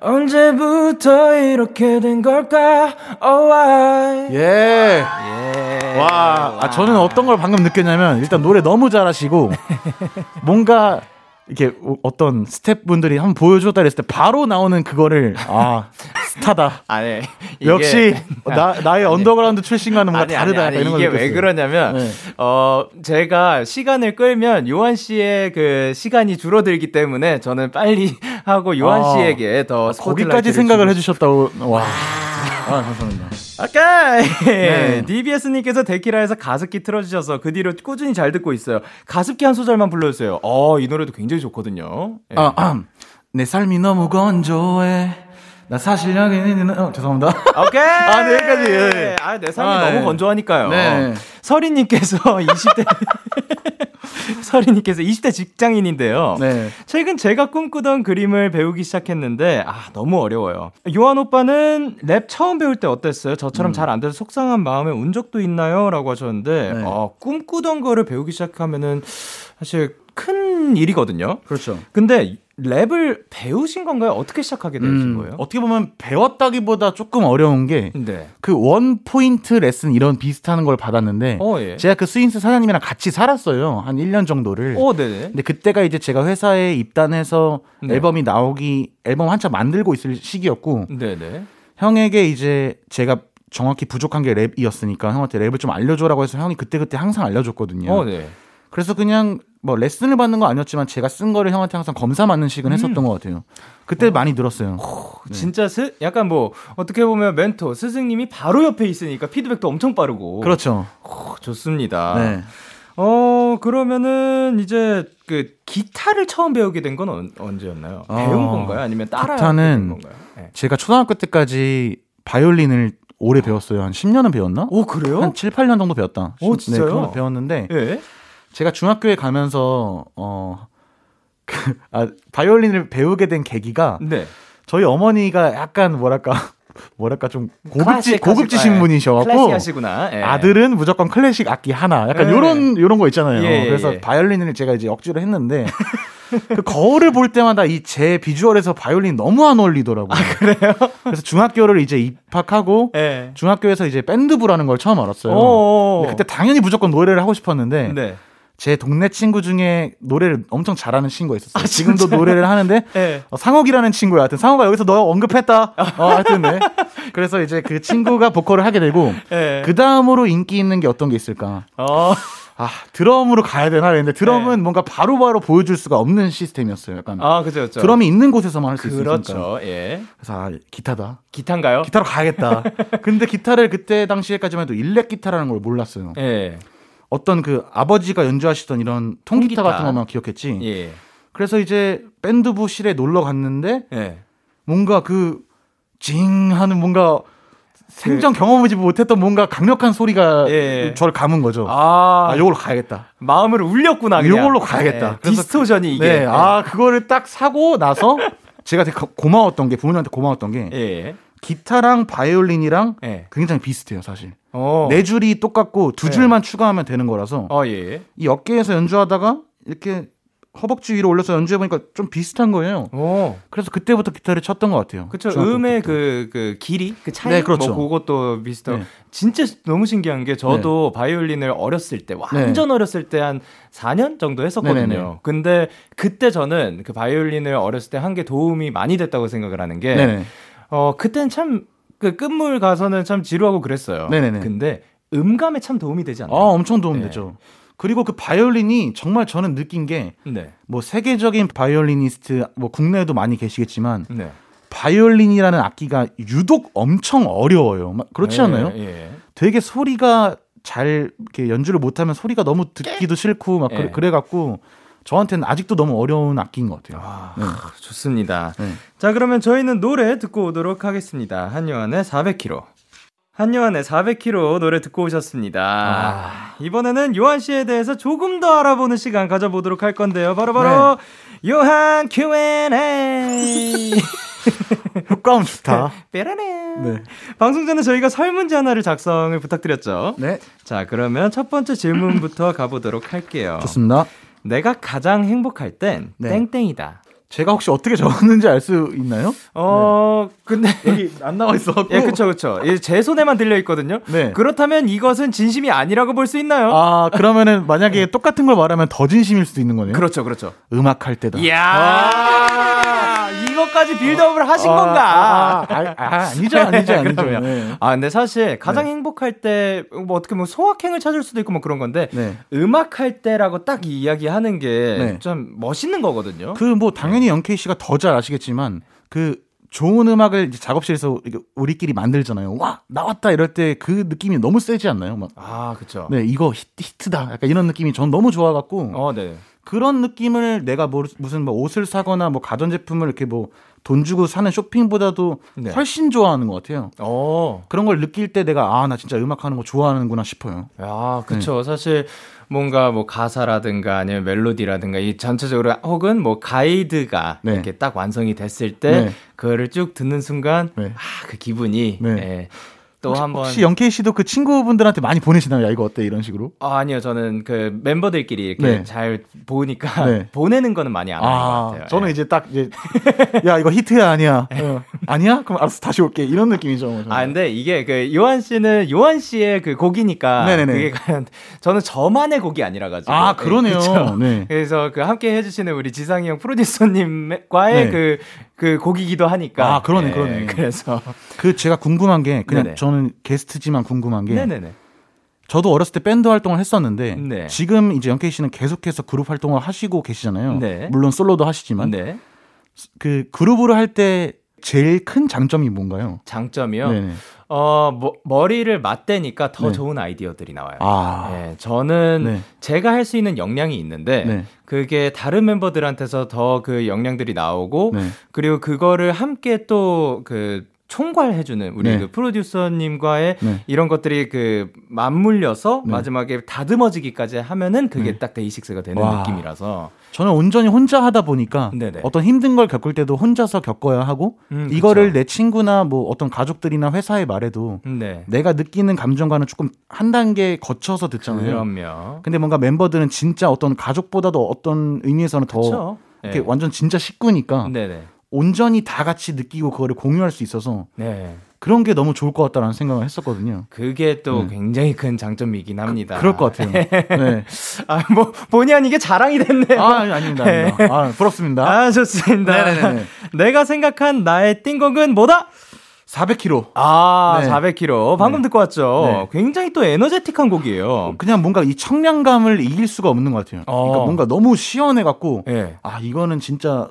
언제부터 이렇게 된 걸까? Oh, why? 예. 예. 와, 아, 저는 어떤 걸 방금 느꼈냐면 일단 노래 너무 잘하시고 뭔가 이렇게 어떤 스태프분들이 한번 보여줬다 그랬을 때 바로 나오는 그거를 아 스타다. 아니 역시 나 나의 아니, 언더그라운드 출신과는 뭔가 아니, 다르다. 아니, 아니, 이게 왜 그러냐면 네. 어 제가 시간을 끌면 요한 씨의 그 시간이 줄어들기 때문에 저는 빨리 하고 요한 아, 씨에게 더 거기까지 생각을 해주셨다고 와. 아, 감사합니다. 오케이. 네. DBS님께서 데키라에서 가습기 틀어주셔서 그 뒤로 꾸준히 잘 듣고 있어요. 가습기 한 소절만 불러주세요. 어, 이 노래도 굉장히 좋거든요. 네. 아, 아, 내 삶이 너무 건조해. 나 사실 여기 있는 어, 죄송합니다. 오케이. 아, 네, 여기까지. 예. 아, 내 삶이 아, 너무 예. 건조하니까요. 네. 서리님께서 20대 서리님께서 20대 직장인인데요. 네. 최근 제가 꿈꾸던 그림을 배우기 시작했는데 아 너무 어려워요. 요한 오빠는 랩 처음 배울 때 어땠어요? 저처럼 음. 잘안 돼서 속상한 마음에 운 적도 있나요?라고 하셨는데 네. 어, 꿈꾸던 거를 배우기 시작하면은 사실 큰 일이거든요. 그렇죠. 근데 랩을 배우신 건가요? 어떻게 시작하게 되신 음, 거예요? 어떻게 보면 배웠다기보다 조금 어려운 게 그 one point 레슨 이런 비슷한 걸 받았는데 어, 예. 제가 그 스윙스 사장님이랑 같이 살았어요. 한 1년 정도를. 어, 네네. 근데 그때가 이제 제가 회사에 입단해서 네. 앨범이 나오기 앨범 한참 만들고 있을 시기였고 네네. 형에게 이제 제가 정확히 부족한 게 랩이었으니까 형한테 랩을 좀 알려줘라고 해서 형이 그때그때 항상 알려줬거든요. 어, 네. 그래서 그냥 뭐 레슨을 받는 거 아니었지만 제가 쓴 거를 형한테 항상 검사 맞는 식은 했었던 음. 것 같아요. 그때 어. 많이 들었어요. 오, 네. 진짜 스, 약간 뭐 어떻게 보면 멘토 스승님이 바로 옆에 있으니까 피드백도 엄청 빠르고. 그렇죠. 오, 좋습니다. 네. 어 그러면은 이제 그 기타를 처음 배우게 된 건 언제였나요? 어, 배운 건가요? 아니면 따라 기타는 건가요? 네. 제가 초등학교 때까지 바이올린을 오래 배웠어요. 한 10년은 배웠나? 오 그래요? 한 7, 8년 정도 배웠다. 오 진짜요? 네, 그 배웠는데. 네? 제가 중학교에 가면서 어 그, 아, 바이올린을 배우게 된 계기가 네. 저희 어머니가 약간 뭐랄까 뭐랄까 좀 고급지 고급지신 예. 분이셔갖고 예. 아들은 무조건 클래식 악기 하나 약간 예. 요런 요런 거 있잖아요. 예, 예 그래서 예. 바이올린을 제가 이제 억지로 했는데 그 거울을 볼 때마다 이 제 비주얼에서 바이올린 너무 안 어울리더라고요. 아, 그래요? 그래서 중학교를 이제 입학하고 중학교에서 이제 밴드부라는 걸 처음 알았어요. 그때 당연히 무조건 노래를 하고 싶었는데 네. 제 동네 친구 중에 노래를 엄청 잘하는 친구가 있었어요. 아, 지금도 노래를 하는데 네. 어, 상욱이라는 친구야. 하여튼 상욱아 여기서 너 언급했다. 어, 하여튼 네. 그래서 이제 그 친구가 보컬을 하게 되고 네. 그 다음으로 인기 있는 게 어떤 게 있을까? 어. 아 드럼으로 가야 되나 했는데 드럼은 네. 뭔가 바로바로 바로 보여줄 수가 없는 시스템이었어요. 약간 아 그죠, 그죠. 드럼이 있는 곳에서만 할 수 있으니까. 그렇죠. 예. 그래서 아, 기타다. 기타인가요? 기타로 가야겠다. 근데 기타를 그때 당시에까지만 해도 일렉 기타라는 걸 몰랐어요. 예. 어떤 그 아버지가 연주하시던 이런 통기타, 통기타. 같은 것만 기억했지. 예. 그래서 이제 밴드부실에 놀러 갔는데 예. 뭔가 그 징 하는 뭔가 생전 그, 경험하지 못했던 뭔가 강력한 소리가 예. 저를 감은 거죠. 아, 아 요걸로 가야겠다. 마음을 울렸구나. 요걸로 가야겠다. 네. distortion이 이게. 네. 아 그거를 딱 사고 나서 제가 되게 고마웠던 게 부모님한테 고마웠던 게 예. 기타랑 바이올린이랑 예. 굉장히 비슷해요, 사실. 어. 네 줄이 똑같고 두 네. 줄만 추가하면 되는 거라서 어, 예. 이 어깨에서 연주하다가 이렇게 허벅지 위로 올려서 연주해 보니까 좀 비슷한 거예요. 오. 그래서 그때부터 기타를 쳤던 것 같아요. 그렇죠. 음의 그, 그 길이, 그 차이, 네, 그렇죠. 뭐 그것도 비슷하고 네. 진짜 너무 신기한 게 저도 네. 바이올린을 어렸을 때 완전 네. 어렸을 때 한 4년 정도 했었거든요. 네네네. 근데 그때 저는 그 바이올린을 어렸을 때 한 게 도움이 많이 됐다고 생각을 하는 게 네네. 어 그때는 참 그 끝물 가서는 참 지루하고 그랬어요. 네네네. 근데 음감에 참 도움이 되지 않나요? 아, 엄청 도움되죠. 네. 그리고 그 바이올린이 정말 저는 느낀 게, 네. 뭐 세계적인 바이올리니스트, 뭐 국내에도 많이 계시겠지만, 네. 바이올린이라는 악기가 유독 엄청 어려워요. 그렇지 네, 않나요? 예. 되게 소리가 잘 이렇게 연주를 못하면 소리가 너무 듣기도 싫고 막 예. 그래 갖고 저한테는 아직도 너무 어려운 악기인 것 같아요. 아, 네. 좋습니다. 네. 자, 그러면 저희는 노래 듣고 오도록 하겠습니다. 한요한의 400km. 한요한의 400km 노래 듣고 오셨습니다. 아. 이번에는 요한 씨에 대해서 조금 더 알아보는 시간 가져보도록 할 건데요. 바로바로 바로 네. 요한 Q&A. 효과음 좋다. 빼라네. 네. 방송 전에 저희가 설문지 하나를 작성을 부탁드렸죠. 네. 자, 그러면 첫 번째 질문부터 가보도록 할게요. 좋습니다. 내가 가장 행복할 땐 네. 땡땡이다. 제가 혹시 어떻게 적었는지 알 수 있나요? 어, 네. 근데 여기 안 나와 있어. 예, 그렇죠. 그렇죠. 제 손에만 들려 있거든요. 네. 그렇다면 이것은 진심이 아니라고 볼 수 있나요? 아, 그러면은 만약에 네. 똑같은 걸 말하면 더 진심일 수도 있는 거네요. 그렇죠. 그렇죠. 음악 할 때다. 이야. 이것까지 빌드업을 하신 아, 건가? 아, 아, 아, 니죠 아니죠, 아니죠. 네. 아, 근데 사실 가장 네. 행복할 때, 뭐 어떻게 뭐 소확행을 찾을 수도 있고 뭐 그런 건데, 네. 음악 할 때라고 딱 이야기 하는 게좀 네. 멋있는 거거든요. 그 뭐 당연히 영케이 씨가 더 잘 아시겠지만, 그 좋은 음악을 이제 작업실에서 우리끼리 만들잖아요. 와 나왔다 이럴 때 그 느낌이 너무 세지 않나요? 막. 아 그렇죠. 네 이거 히트, 다 약간 이런 느낌이 전 너무 좋아갖고. 어 네. 그런 느낌을 내가 뭐 무슨 뭐 옷을 사거나 뭐 가전제품을 이렇게 뭐 돈 주고 사는 쇼핑보다도 네. 훨씬 좋아하는 것 같아요. 오. 어. 그런 걸 느낄 때 내가 아 나 진짜 음악 하는 거 좋아하는구나 싶어요. 아 그렇죠. 네. 사실 뭔가 뭐 가사라든가 아니면 멜로디라든가 이 전체적으로 혹은 뭐 가이드가 네. 이렇게 딱 완성이 됐을 때 네. 그거를 쭉 듣는 순간 네. 아그 기분이 네. 예, 또 한번 혹시 영케이 씨도 그 친구분들한테 많이 보내시나요? 야 이거 어때 이런 식으로? 아, 아니요 저는 그 멤버들끼리 이렇게 네. 잘 보니까 네. 보내는 거는 많이 안 하는 아, 것 같아요. 저는 예. 이제 딱 이제 야 이거 히트야 아니야 어. 아니야? 그럼 알았어 다시 올게 이런 느낌이죠. 저는. 아 근데 이게 그 요한 씨는 요한 씨의 그 곡이니까 네네네. 그게 과연 저는 저만의 곡이 아니라 가지고 아 그러네요. 네. 그래서 그 함께 해주시는 우리 지상이 형 프로듀서님과의 네. 그그 곡이기도 하니까. 아, 그러네, 네, 그러네. 그래서 그 제가 궁금한 게 그냥 네네. 저는 게스트지만 궁금한 게 네네네. 저도 어렸을 때 밴드 활동을 했었는데 네. 지금 이제 영케이 씨는 계속해서 그룹 활동을 하시고 계시잖아요. 네. 물론 솔로도 하시지만 네. 그 그룹으로 할 때 제일 큰 장점이 뭔가요? 장점이요? 네네. 어, 뭐, 머리를 맞대니까 더 네. 좋은 아이디어들이 나와요. 아. 네, 저는 네. 제가 할 수 있는 역량이 있는데 네. 그게 다른 멤버들한테서 더 그 역량들이 나오고 네. 그리고 그거를 함께 또그 총괄해주는 우리 네. 그 프로듀서님과의 네. 이런 것들이 그 맞물려서 네. 마지막에 다듬어지기까지 하면은 그게 네. 딱 데이식스가 되는 와. 느낌이라서 저는 온전히 혼자 하다 보니까 네네. 어떤 힘든 걸 겪을 때도 혼자서 겪어야 하고 음, 이거를 내 친구나 뭐 어떤 가족들이나 회사에 말해도 네. 내가 느끼는 감정과는 조금 한 단계 거쳐서 듣잖아요. 그럼요. 근데 뭔가 멤버들은 진짜 어떤 가족보다도 어떤 의미에서는 더 그쵸? 이렇게 네. 완전 진짜 식구니까 네네. 온전히 다 같이 느끼고 그거를 공유할 수 있어서 네. 그런 게 너무 좋을 것 같다라는 생각을 했었거든요. 그게 또 네. 굉장히 큰 장점이긴 합니다. 그, 럴것 같아요. 네. 아, 뭐, 본의 아니게 자랑이 됐네요. 아, 아니, 아닙니다. 네. 아, 부럽습니다. 아, 좋습니다. 네네네. 내가 생각한 나의 띵곡은 뭐다? 400km. 아, 네. 400km. 방금 네. 듣고 왔죠. 네. 굉장히 또 에너제틱한 곡이에요. 그냥 뭔가 이 청량감을 이길 수가 없는 것 같아요. 어. 그러니까 뭔가 너무 시원해갖고, 네. 아, 이거는 진짜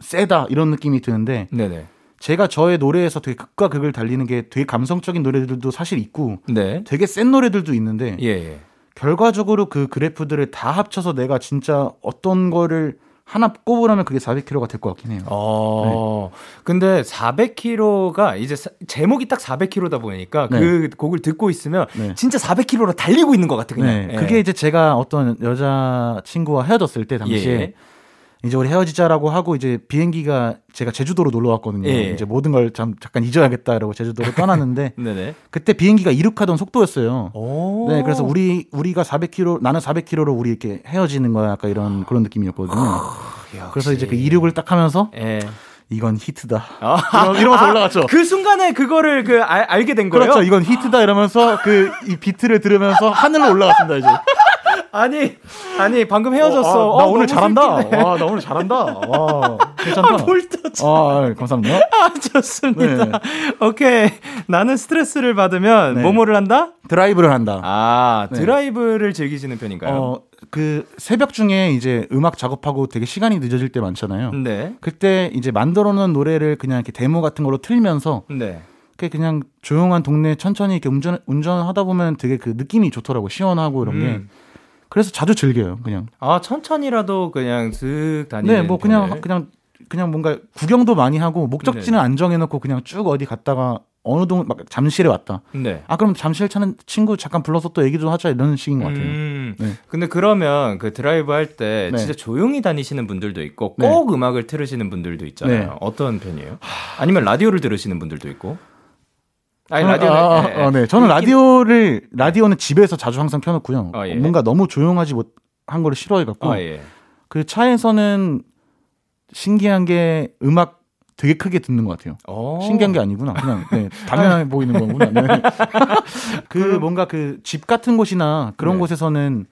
세다 이런 느낌이 드는데 네네. 제가 저의 노래에서 되게 극과 극을 달리는 게 되게 감성적인 노래들도 사실 있고 네. 되게 센 노래들도 있는데 예, 예. 결과적으로 그 그래프들을 다 합쳐서 내가 진짜 어떤 거를 하나 꼽으라면 그게 400km가 될 것 같긴 해요. 어. 네. 근데 400km가 이제 사, 제목이 딱 400km다 보니까 네. 그 곡을 듣고 있으면 네. 진짜 400km로 달리고 있는 것 같아 그냥. 네. 예. 그게 이제 제가 어떤 여자 친구와 헤어졌을 때 당시에 예. 이제 우리 헤어지자라고 하고 이제 비행기가 제가 제주도로 놀러 왔거든요. 예. 이제 모든 걸 참 잠깐 잊어야겠다라고 제주도를 떠났는데 그때 비행기가 이륙하던 속도였어요. 오. 네, 그래서 우리 우리가 400km 나는 400km로 우리 이렇게 헤어지는 거야 약간 이런 그런 느낌이었거든요. 아, 그래서 이제 그 이륙을 딱 하면서 예. 이건 히트다. 아, 이러면서 아, 올라갔죠. 그 순간에 그거를 그 알, 알게 된 거예요. 그렇죠. 이건 히트다 이러면서 그 이 비트를 들으면서 하늘로 올라갔습니다 이제. 아니, 아니, 방금 헤어졌어. 어, 아, 나 어, 오늘 잘한다. 와, 나 오늘 잘한다. 와, 괜찮다. 아, 볼 터져. 아, 감사합니다. 아, 좋습니다. 네. 오케이. 나는 스트레스를 받으면 네. 뭐뭐를 한다? 드라이브를 한다. 아, 네. 드라이브를 즐기시는 편인가요? 어, 그 새벽 중에 이제 음악 작업하고 되게 시간이 늦어질 때 많잖아요. 네. 그때 이제 만들어 놓은 노래를 그냥 이렇게 데모 같은 걸로 틀면서 네. 그냥 조용한 동네 천천히 이렇게 운전 운전하다 보면 되게 그 느낌이 좋더라고 시원하고 이런 게. 음. 그래서 자주 즐겨요, 그냥. 아, 천천히라도 그냥 슥 다니는. 네, 뭐 그냥 편을. 그냥 그냥 뭔가 구경도 많이 하고 목적지는 네. 안 정해놓고 그냥 쭉 어디 갔다가 어느 동 막 잠실에 왔다. 네. 아 그럼 잠실 차는 친구 잠깐 불러서 또 얘기도 하자 이런 식인 것 같아요. 음, 네. 근데 그러면 그 드라이브 할때 네. 진짜 조용히 다니시는 분들도 있고 네. 꼭 네. 음악을 틀으시는 분들도 있잖아요. 네. 어떤 편이에요? 아니면 라디오를 들으시는 분들도 있고? 아니 라디오 아, 아, 아, 네. 저는 라디오를 라디오는 집에서 자주 항상 켜놓고요. 아, 예. 뭔가 너무 조용하지 못한 거를 싫어해갖고 아, 예. 그 차에서는 신기한 게 음악 되게 크게 듣는 것 같아요. 오. 신기한 게 아니구나. 그냥 네, 당연해 보이는 거구나. 네. 그 뭔가 그 집 같은 곳이나 그런 네. 곳에서는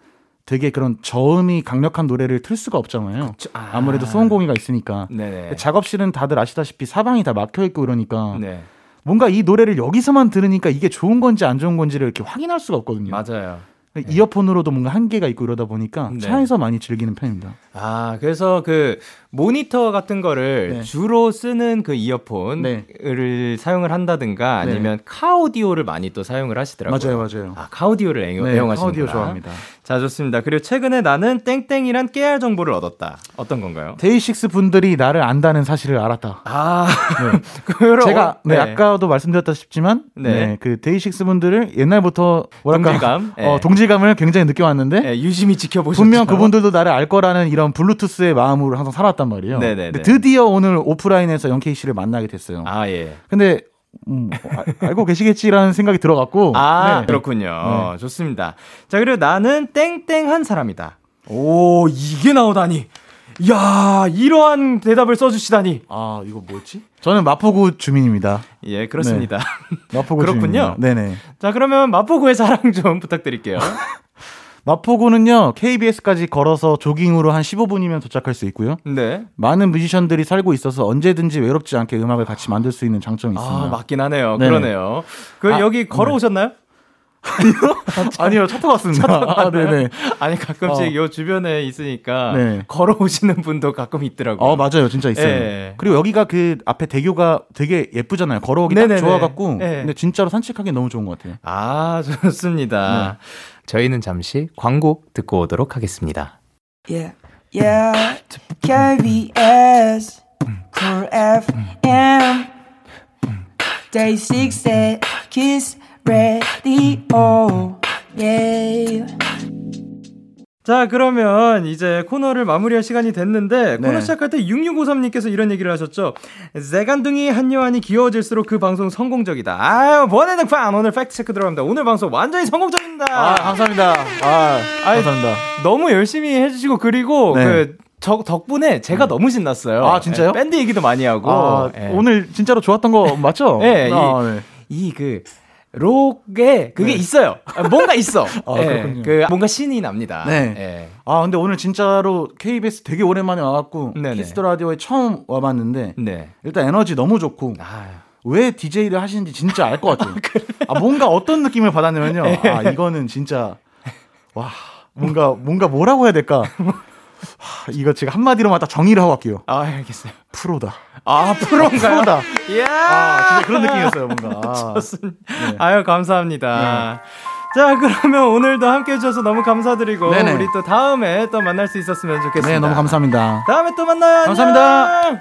되게 그런 저음이 강력한 노래를 틀 수가 없잖아요. 아. 무래도 소음공이가 있으니까. 네네. 작업실은 다들 아시다시피 사방이 다 막혀 있고 이러니까. 네. 뭔가 이 노래를 여기서만 들으니까 이게 좋은 건지 안 좋은 건지를 이렇게 확인할 수가 없거든요. 맞아요. 네. 이어폰으로도 뭔가 한계가 있고 이러다 보니까 네. 차에서 많이 즐기는 편입니다. 아, 그래서 그 모니터 같은 거를 네. 주로 쓰는 그 이어폰을 네. 사용을 한다든가 네. 아니면 네. 카오디오를 많이 또 사용을 하시더라고요. 맞아요, 맞아요. 아, 카오디오를 애용, 네, 애용하시는구나. 카오디오 좋아합니다. 자, 좋습니다. 그리고 최근에 나는 땡땡이란 깨알 정보를 얻었다. 어떤 건가요? 데이식스 분들이 나를 안다는 사실을 알았다. 아, 네. 제가 네, 아까도 말씀드렸다시피지만 네. 그 데이식스 분들을 옛날부터 뭐랄까 동질감, 어, 동질감을 굉장히 느껴왔는데 유심히 지켜보셨죠. 분명 그분들도 나를 알 거라는 이런 블루투스의 마음으로 항상 살았단 말이에요. 네네. 드디어 오늘 오프라인에서 영케이 씨를 만나게 됐어요. 아 예. 근데 음, 아, 알고 계시겠지라는 생각이 들어갔고. 아, 네. 그렇군요. 네. 좋습니다. 자, 그리고 나는 땡땡한 사람이다. 오, 이게 나오다니. 야 이러한 대답을 써주시다니. 아, 이거 뭐지? 저는 마포구 주민입니다. 예, 그렇습니다. 네. 마포구 그렇군요. 주민입니다. 네네. 자, 그러면 마포구의 자랑 좀 부탁드릴게요. 마포구는요, KBS까지 걸어서 조깅으로 한 15분이면 도착할 수 있고요. 네. 많은 뮤지션들이 살고 있어서 언제든지 외롭지 않게 음악을 같이 만들 수 있는 장점이 아, 있습니다. 아, 맞긴 하네요. 네 그러네요. 그 아, 여기 걸어오셨나요? 네. 아니요? 아니요, 차 타고 왔습니다. 아, 네네. 아니, 가끔씩 어. 요 주변에 있으니까 네. 걸어오시는 분도 가끔 있더라고요. 어, 맞아요. 진짜 있어요. 네. 그리고 여기가 그 앞에 대교가 되게 예쁘잖아요. 걸어오기 네네네. 딱 좋아갖고. 네. 근데 진짜로 산책하기 너무 좋은 것 같아요. 아, 좋습니다. 네. 저희는 잠시 광고 듣고 오도록 하겠습니다. Yeah, yeah, KBS, Cool FM, Day 6 Kiss Radio, yeah. 자, 그러면 이제 코너를 마무리할 시간이 됐는데 네. 코너 시작할 때 6653님께서 이런 얘기를 하셨죠. 세간둥이 한요한이 귀여워질수록 그 방송 성공적이다. 아유, 번외 등판 오늘 팩트 체크 들어갑니다. 오늘 방송 완전히 성공적입니다. 아, 감사합니다. 아, 아이, 감사합니다. 너무 열심히 해주시고 그리고 네. 그 저, 덕분에 제가 음. 너무 신났어요. 아, 진짜요? 밴드 얘기도 많이 하고. 아, 네. 오늘 진짜로 좋았던 거 맞죠? 네. 아, 네. 이, 그, 록에 그게 네. 있어요. 뭔가 있어. 아, 네, 그 뭔가 신이 납니다. 네. 네. 아 근데 오늘 진짜로 KBS 되게 오랜만에 와갖고 키스 더 라디오에 처음 와봤는데 네. 일단 에너지 너무 좋고 아. 왜 DJ를 하시는지 진짜 알 것 같아요. 아 뭔가 어떤 느낌을 받았냐면요. 네. 아 이거는 진짜 와 뭔가 뭔가 뭐라고 해야 될까. 하, 이거 제가 한마디로만 딱 정의를 하고 갈게요. 아, 알겠어요. 프로다. 아, 프로인가요? 프로다. 이야. 아, 진짜 그런 느낌이었어요, 뭔가. 아. 좋습니다. 네. 아유, 감사합니다. 네. 자, 그러면 오늘도 함께 해주셔서 너무 감사드리고, 네네. 우리 또 다음에 또 만날 수 있었으면 좋겠습니다. 네, 너무 감사합니다. 다음에 또 만나요. 감사합니다. 안녕.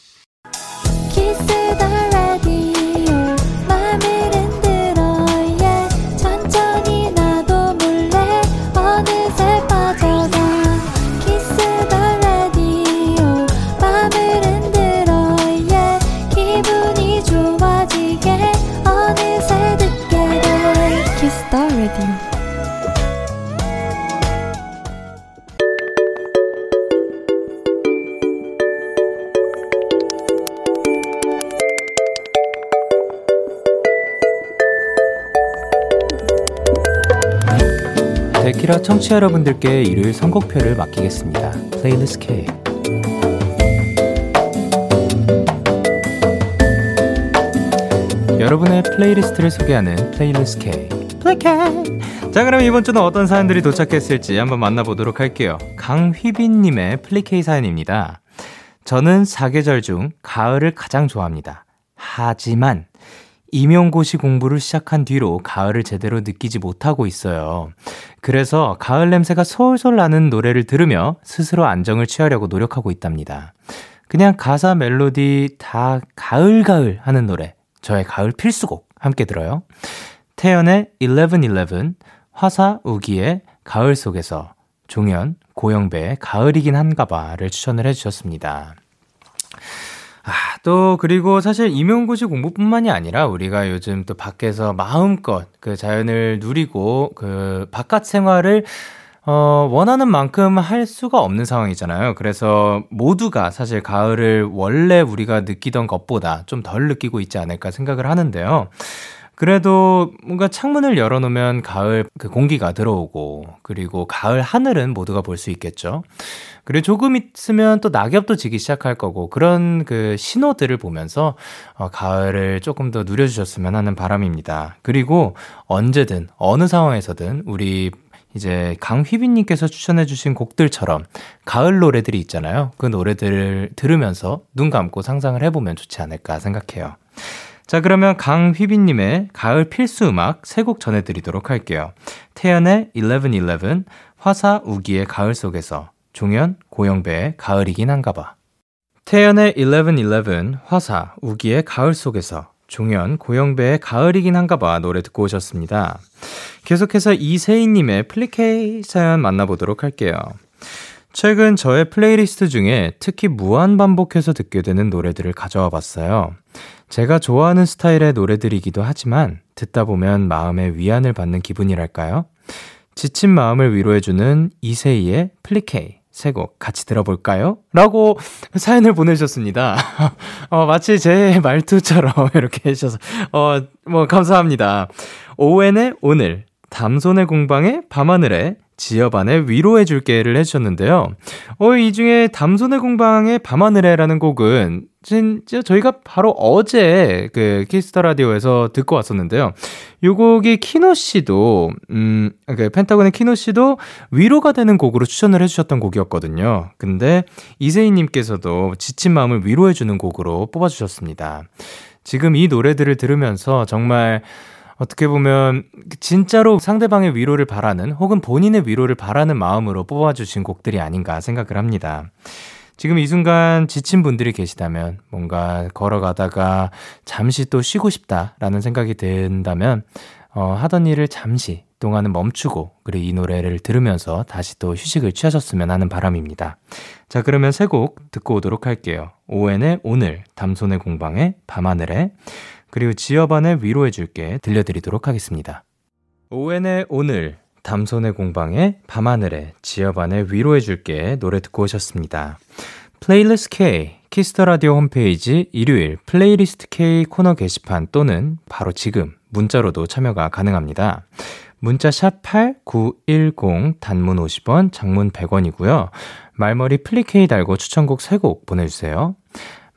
청취자 여러분들께 일요일 선곡표를 맡기겠습니다. Playlist K. 여러분의 playlist를 소개하는 Playlist K. Play 자, 그럼 이번 주는 어떤 사연들이 도착했을지 한번 만나보도록 할게요. 강휘빈님의 플리케이 사연입니다. 저는 사계절 중 가을을 가장 좋아합니다. 하지만 임용고시 공부를 시작한 뒤로 가을을 제대로 느끼지 못하고 있어요. 그래서 가을 냄새가 솔솔 나는 노래를 들으며 스스로 안정을 취하려고 노력하고 있답니다. 그냥 가사 멜로디 다 가을가을 하는 노래. 저의 가을 필수곡 함께 들어요. 태연의 1111, 화사 우기의 가을 속에서, 종현, 고영배의 가을이긴 한가 봐를 추천을 해주셨습니다. 아, 또, 그리고 사실 임용고시 공부뿐만이 아니라 우리가 요즘 또 밖에서 마음껏 그 자연을 누리고 그 바깥 생활을 어, 원하는 만큼 할 수가 없는 상황이잖아요. 그래서 모두가 사실 가을을 원래 우리가 느끼던 것보다 좀 덜 느끼고 있지 않을까 생각을 하는데요. 그래도 뭔가 창문을 열어놓으면 가을 그 공기가 들어오고, 그리고 가을 하늘은 모두가 볼 수 있겠죠. 그리고 조금 있으면 또 낙엽도 지기 시작할 거고, 그런 그 신호들을 보면서 어, 가을을 조금 더 누려주셨으면 하는 바람입니다. 그리고 언제든, 어느 상황에서든 우리 이제 강휘빈님께서 추천해주신 곡들처럼 가을 노래들이 있잖아요. 그 노래들을 들으면서 눈 감고 상상을 해보면 좋지 않을까 생각해요. 자, 그러면 강휘빈님의 가을 필수 음악 세 곡 전해드리도록 할게요. 태연의 1111, 화사 우기의 가을 속에서, 종현, 고영배의 가을이긴 한가 봐. 태연의 1111, 화사, 우기의 가을 속에서, 종현, 고영배의 가을이긴 한가 봐 노래 듣고 오셨습니다. 계속해서 이세희님의 플리케이 사연 만나보도록 할게요. 최근 저의 플레이리스트 중에 특히 무한 반복해서 듣게 되는 노래들을 가져와 봤어요. 제가 좋아하는 스타일의 노래들이기도 하지만 듣다 보면 마음의 위안을 받는 기분이랄까요? 지친 마음을 위로해주는 이세희의 플리케이. 세 곡 같이 들어볼까요? 라고 사연을 보내주셨습니다. 어, 마치 제 말투처럼 이렇게 해주셔서, 어, 뭐, 감사합니다. 오웬의 오늘, 담손의 공방의 밤하늘에, 지어반의 위로해줄게를 해주셨는데요. 어, 이 중에 담손의 공방의 밤하늘에라는 곡은 진짜 저희가 바로 어제 그 키스 더 라디오에서 듣고 왔었는데요. 요 곡이 키노 씨도, 음, 그 펜타곤의 키노 씨도 위로가 되는 곡으로 추천을 해주셨던 곡이었거든요. 근데 이세희님께서도 지친 마음을 위로해주는 곡으로 뽑아주셨습니다. 지금 이 노래들을 들으면서 정말 어떻게 보면 진짜로 상대방의 위로를 바라는 혹은 본인의 위로를 바라는 마음으로 뽑아주신 곡들이 아닌가 생각을 합니다. 지금 이 순간 지친 분들이 계시다면 뭔가 걸어가다가 잠시 또 쉬고 싶다라는 생각이 든다면 어, 하던 일을 잠시 동안은 멈추고 그리고 이 노래를 들으면서 다시 또 휴식을 취하셨으면 하는 바람입니다. 자 그러면 세 곡 듣고 오도록 할게요. 오웬의 오늘, 담손의 공방의 밤하늘에 그리고 지어반의 위로해줄게 들려드리도록 하겠습니다. 오웬의 오늘, 담손의 공방의 밤하늘에, 지어반의 위로해줄게 노래 듣고 오셨습니다. Playlist K, 키스 더 라디오 홈페이지 일요일 Playlist K 코너 게시판 또는 바로 지금 문자로도 참여가 가능합니다. 문자 샵8910 단문 50원, 장문 100원이고요. 말머리 플리케이 달고 추천곡 3곡 보내주세요.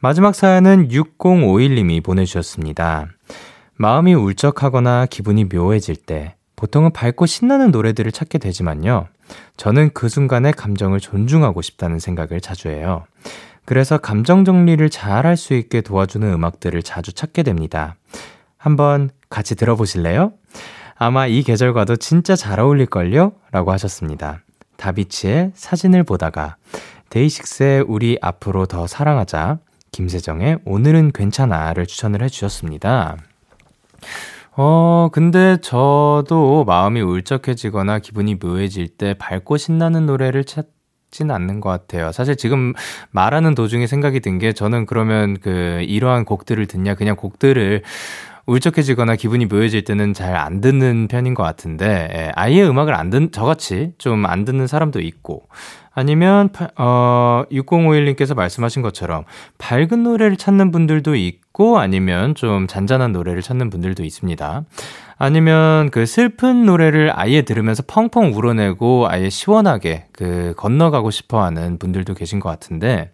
마지막 사연은 6051님이 보내주셨습니다. 마음이 울적하거나 기분이 묘해질 때 보통은 밝고 신나는 노래들을 찾게 되지만요. 저는 그 순간의 감정을 존중하고 싶다는 생각을 자주 해요. 그래서 감정 정리를 잘 할 수 있게 도와주는 음악들을 자주 찾게 됩니다. 한번 같이 들어보실래요? 아마 이 계절과도 진짜 잘 어울릴걸요? 라고 하셨습니다. 다비치의 사진을 보다가 데이식스의 우리 앞으로 더 사랑하자 김세정의 오늘은 괜찮아를 추천을 해주셨습니다. 어, 근데 저도 마음이 울적해지거나 기분이 묘해질 때 밝고 신나는 노래를 찾진 않는 것 같아요. 사실 지금 말하는 도중에 생각이 든 게 저는 그러면 그 이러한 곡들을 듣냐, 그냥 곡들을 울적해지거나 기분이 묘해질 때는 잘 안 듣는 편인 것 같은데, 예, 아예 음악을 안 듣, 저같이 좀 안 듣는 사람도 있고, 아니면 어 6051님께서 말씀하신 것처럼 밝은 노래를 찾는 분들도 있고 아니면 좀 잔잔한 노래를 찾는 분들도 있습니다. 아니면 그 슬픈 노래를 아예 들으면서 펑펑 울어내고 아예 시원하게 그 건너가고 싶어 하는 분들도 계신 것 같은데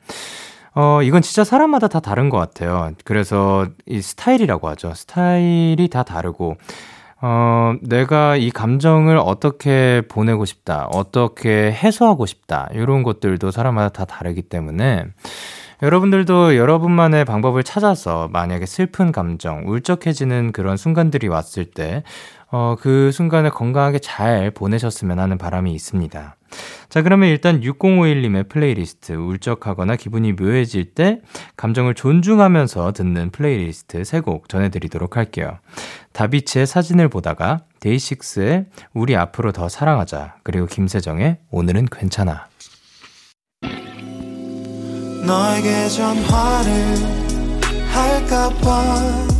어, 이건 진짜 사람마다 다 다른 것 같아요. 그래서 이 스타일이라고 하죠. 스타일이 다 다르고, 어, 내가 이 감정을 어떻게 보내고 싶다, 어떻게 해소하고 싶다, 이런 것들도 사람마다 다 다르기 때문에, 여러분들도 여러분만의 방법을 찾아서 만약에 슬픈 감정, 울적해지는 그런 순간들이 왔을 때, 어, 그 순간을 건강하게 잘 보내셨으면 하는 바람이 있습니다. 자, 그러면 일단 6051님의 플레이리스트, 울적하거나 기분이 묘해질 때 감정을 존중하면서 듣는 플레이리스트 3곡 전해드리도록 할게요. 다비치의 사진을 보다가, 데이식스의 우리 앞으로 더 사랑하자, 그리고 김세정의 오늘은 괜찮아. 너에게 전화를 할까봐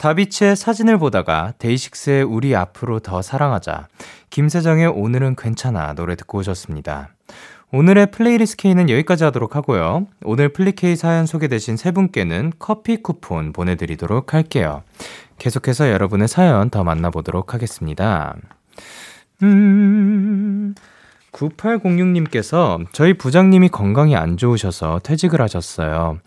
다비치의 사진을 보다가 데이식스의 우리 앞으로 더 사랑하자 김세정의 오늘은 괜찮아 노래 듣고 오셨습니다. 오늘의 playlist K는 여기까지 하도록 하고요. 오늘 플리케이 사연 소개되신 세 분께는 커피 쿠폰 보내드리도록 할게요. 계속해서 여러분의 사연 더 만나보도록 하겠습니다. 음, 9806님께서 저희 부장님이 건강이 안 좋으셔서 퇴직을 하셨어요.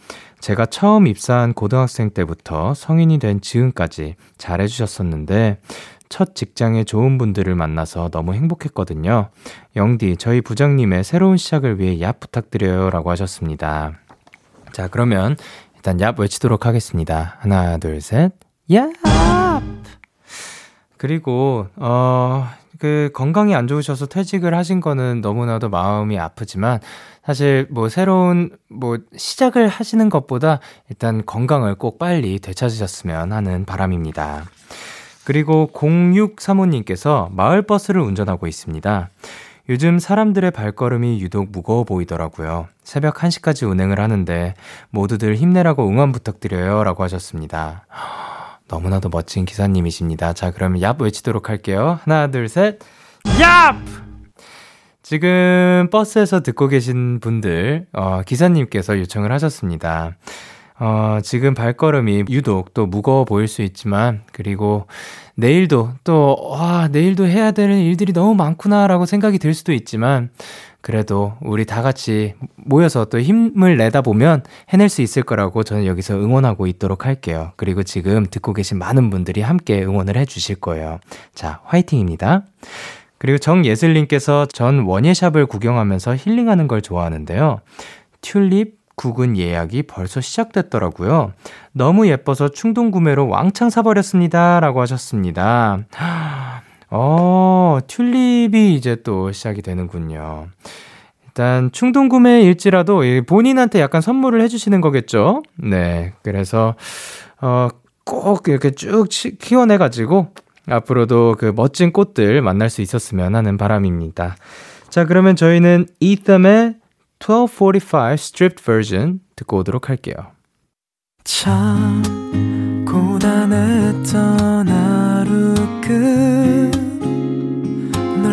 제가 처음 입사한 고등학생 때부터 성인이 된 지금까지 잘해주셨었는데, 첫 직장에 좋은 분들을 만나서 너무 행복했거든요. 영디, 저희 부장님의 새로운 시작을 위해 얍 부탁드려요. 라고 하셨습니다. 자, 그러면 일단 얍 외치도록 하겠습니다. 하나, 둘, 셋. 얍! 그리고, 어, 그 건강이 안 좋으셔서 퇴직을 하신 거는 너무나도 마음이 아프지만 사실 뭐 새로운 뭐 시작을 하시는 것보다 일단 건강을 꼭 빨리 되찾으셨으면 하는 바람입니다. 그리고 0635님께서 마을버스를 운전하고 있습니다. 요즘 사람들의 발걸음이 유독 무거워 보이더라고요. 새벽 1시까지 운행을 하는데 모두들 힘내라고 응원 부탁드려요. 라고 하셨습니다. 너무나도 멋진 기사님이십니다. 자, 그러면 얍 외치도록 할게요. 하나, 둘, 셋. 얍! 지금 버스에서 듣고 계신 분들, 어, 기사님께서 요청을 하셨습니다. 어, 지금 발걸음이 유독 또 무거워 보일 수 있지만, 그리고 내일도 또, 와, 내일도 해야 되는 일들이 너무 많구나라고 생각이 들 수도 있지만, 그래도 우리 다 같이 모여서 또 힘을 내다 보면 해낼 수 있을 거라고 저는 여기서 응원하고 있도록 할게요. 그리고 지금 듣고 계신 많은 분들이 함께 응원을 해 주실 거예요. 자, 화이팅입니다. 그리고 정예슬님께서 전 원예샵을 구경하면서 힐링하는 걸 좋아하는데요. 튤립, 구근 예약이 벌써 시작됐더라고요. 너무 예뻐서 충동 구매로 왕창 사버렸습니다. 라고 하셨습니다. 어, 튤립이 이제 또 시작이 되는군요. 일단 충동 구매일지라도 본인한테 약간 선물을 해주시는 거겠죠? 네. 그래서, 어, 꼭 이렇게 쭉 키워내가지고 앞으로도 그 멋진 꽃들 만날 수 있었으면 하는 바람입니다. 자, 그러면 저희는 이သမ의 1245 stripped version 듣고 오도록 할게요. 참 고단했던 하루 끝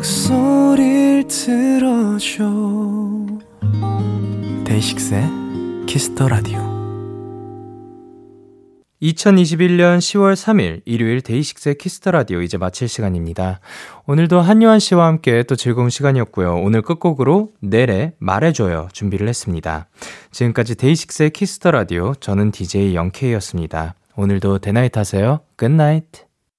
목소리를 들어줘 데이식스의 Kiss the Radio 2021년 10월 3일 일요일 데이식스의 Kiss the Radio 이제 마칠 시간입니다. 오늘도 한요한 씨와 함께 또 즐거운 시간이었고요. 오늘 끝곡으로 넬의 말해줘요 준비를 했습니다. 지금까지 데이식스의 Kiss the Radio 저는 DJ 영케이였습니다. 오늘도 데나잇 하세요. Good night.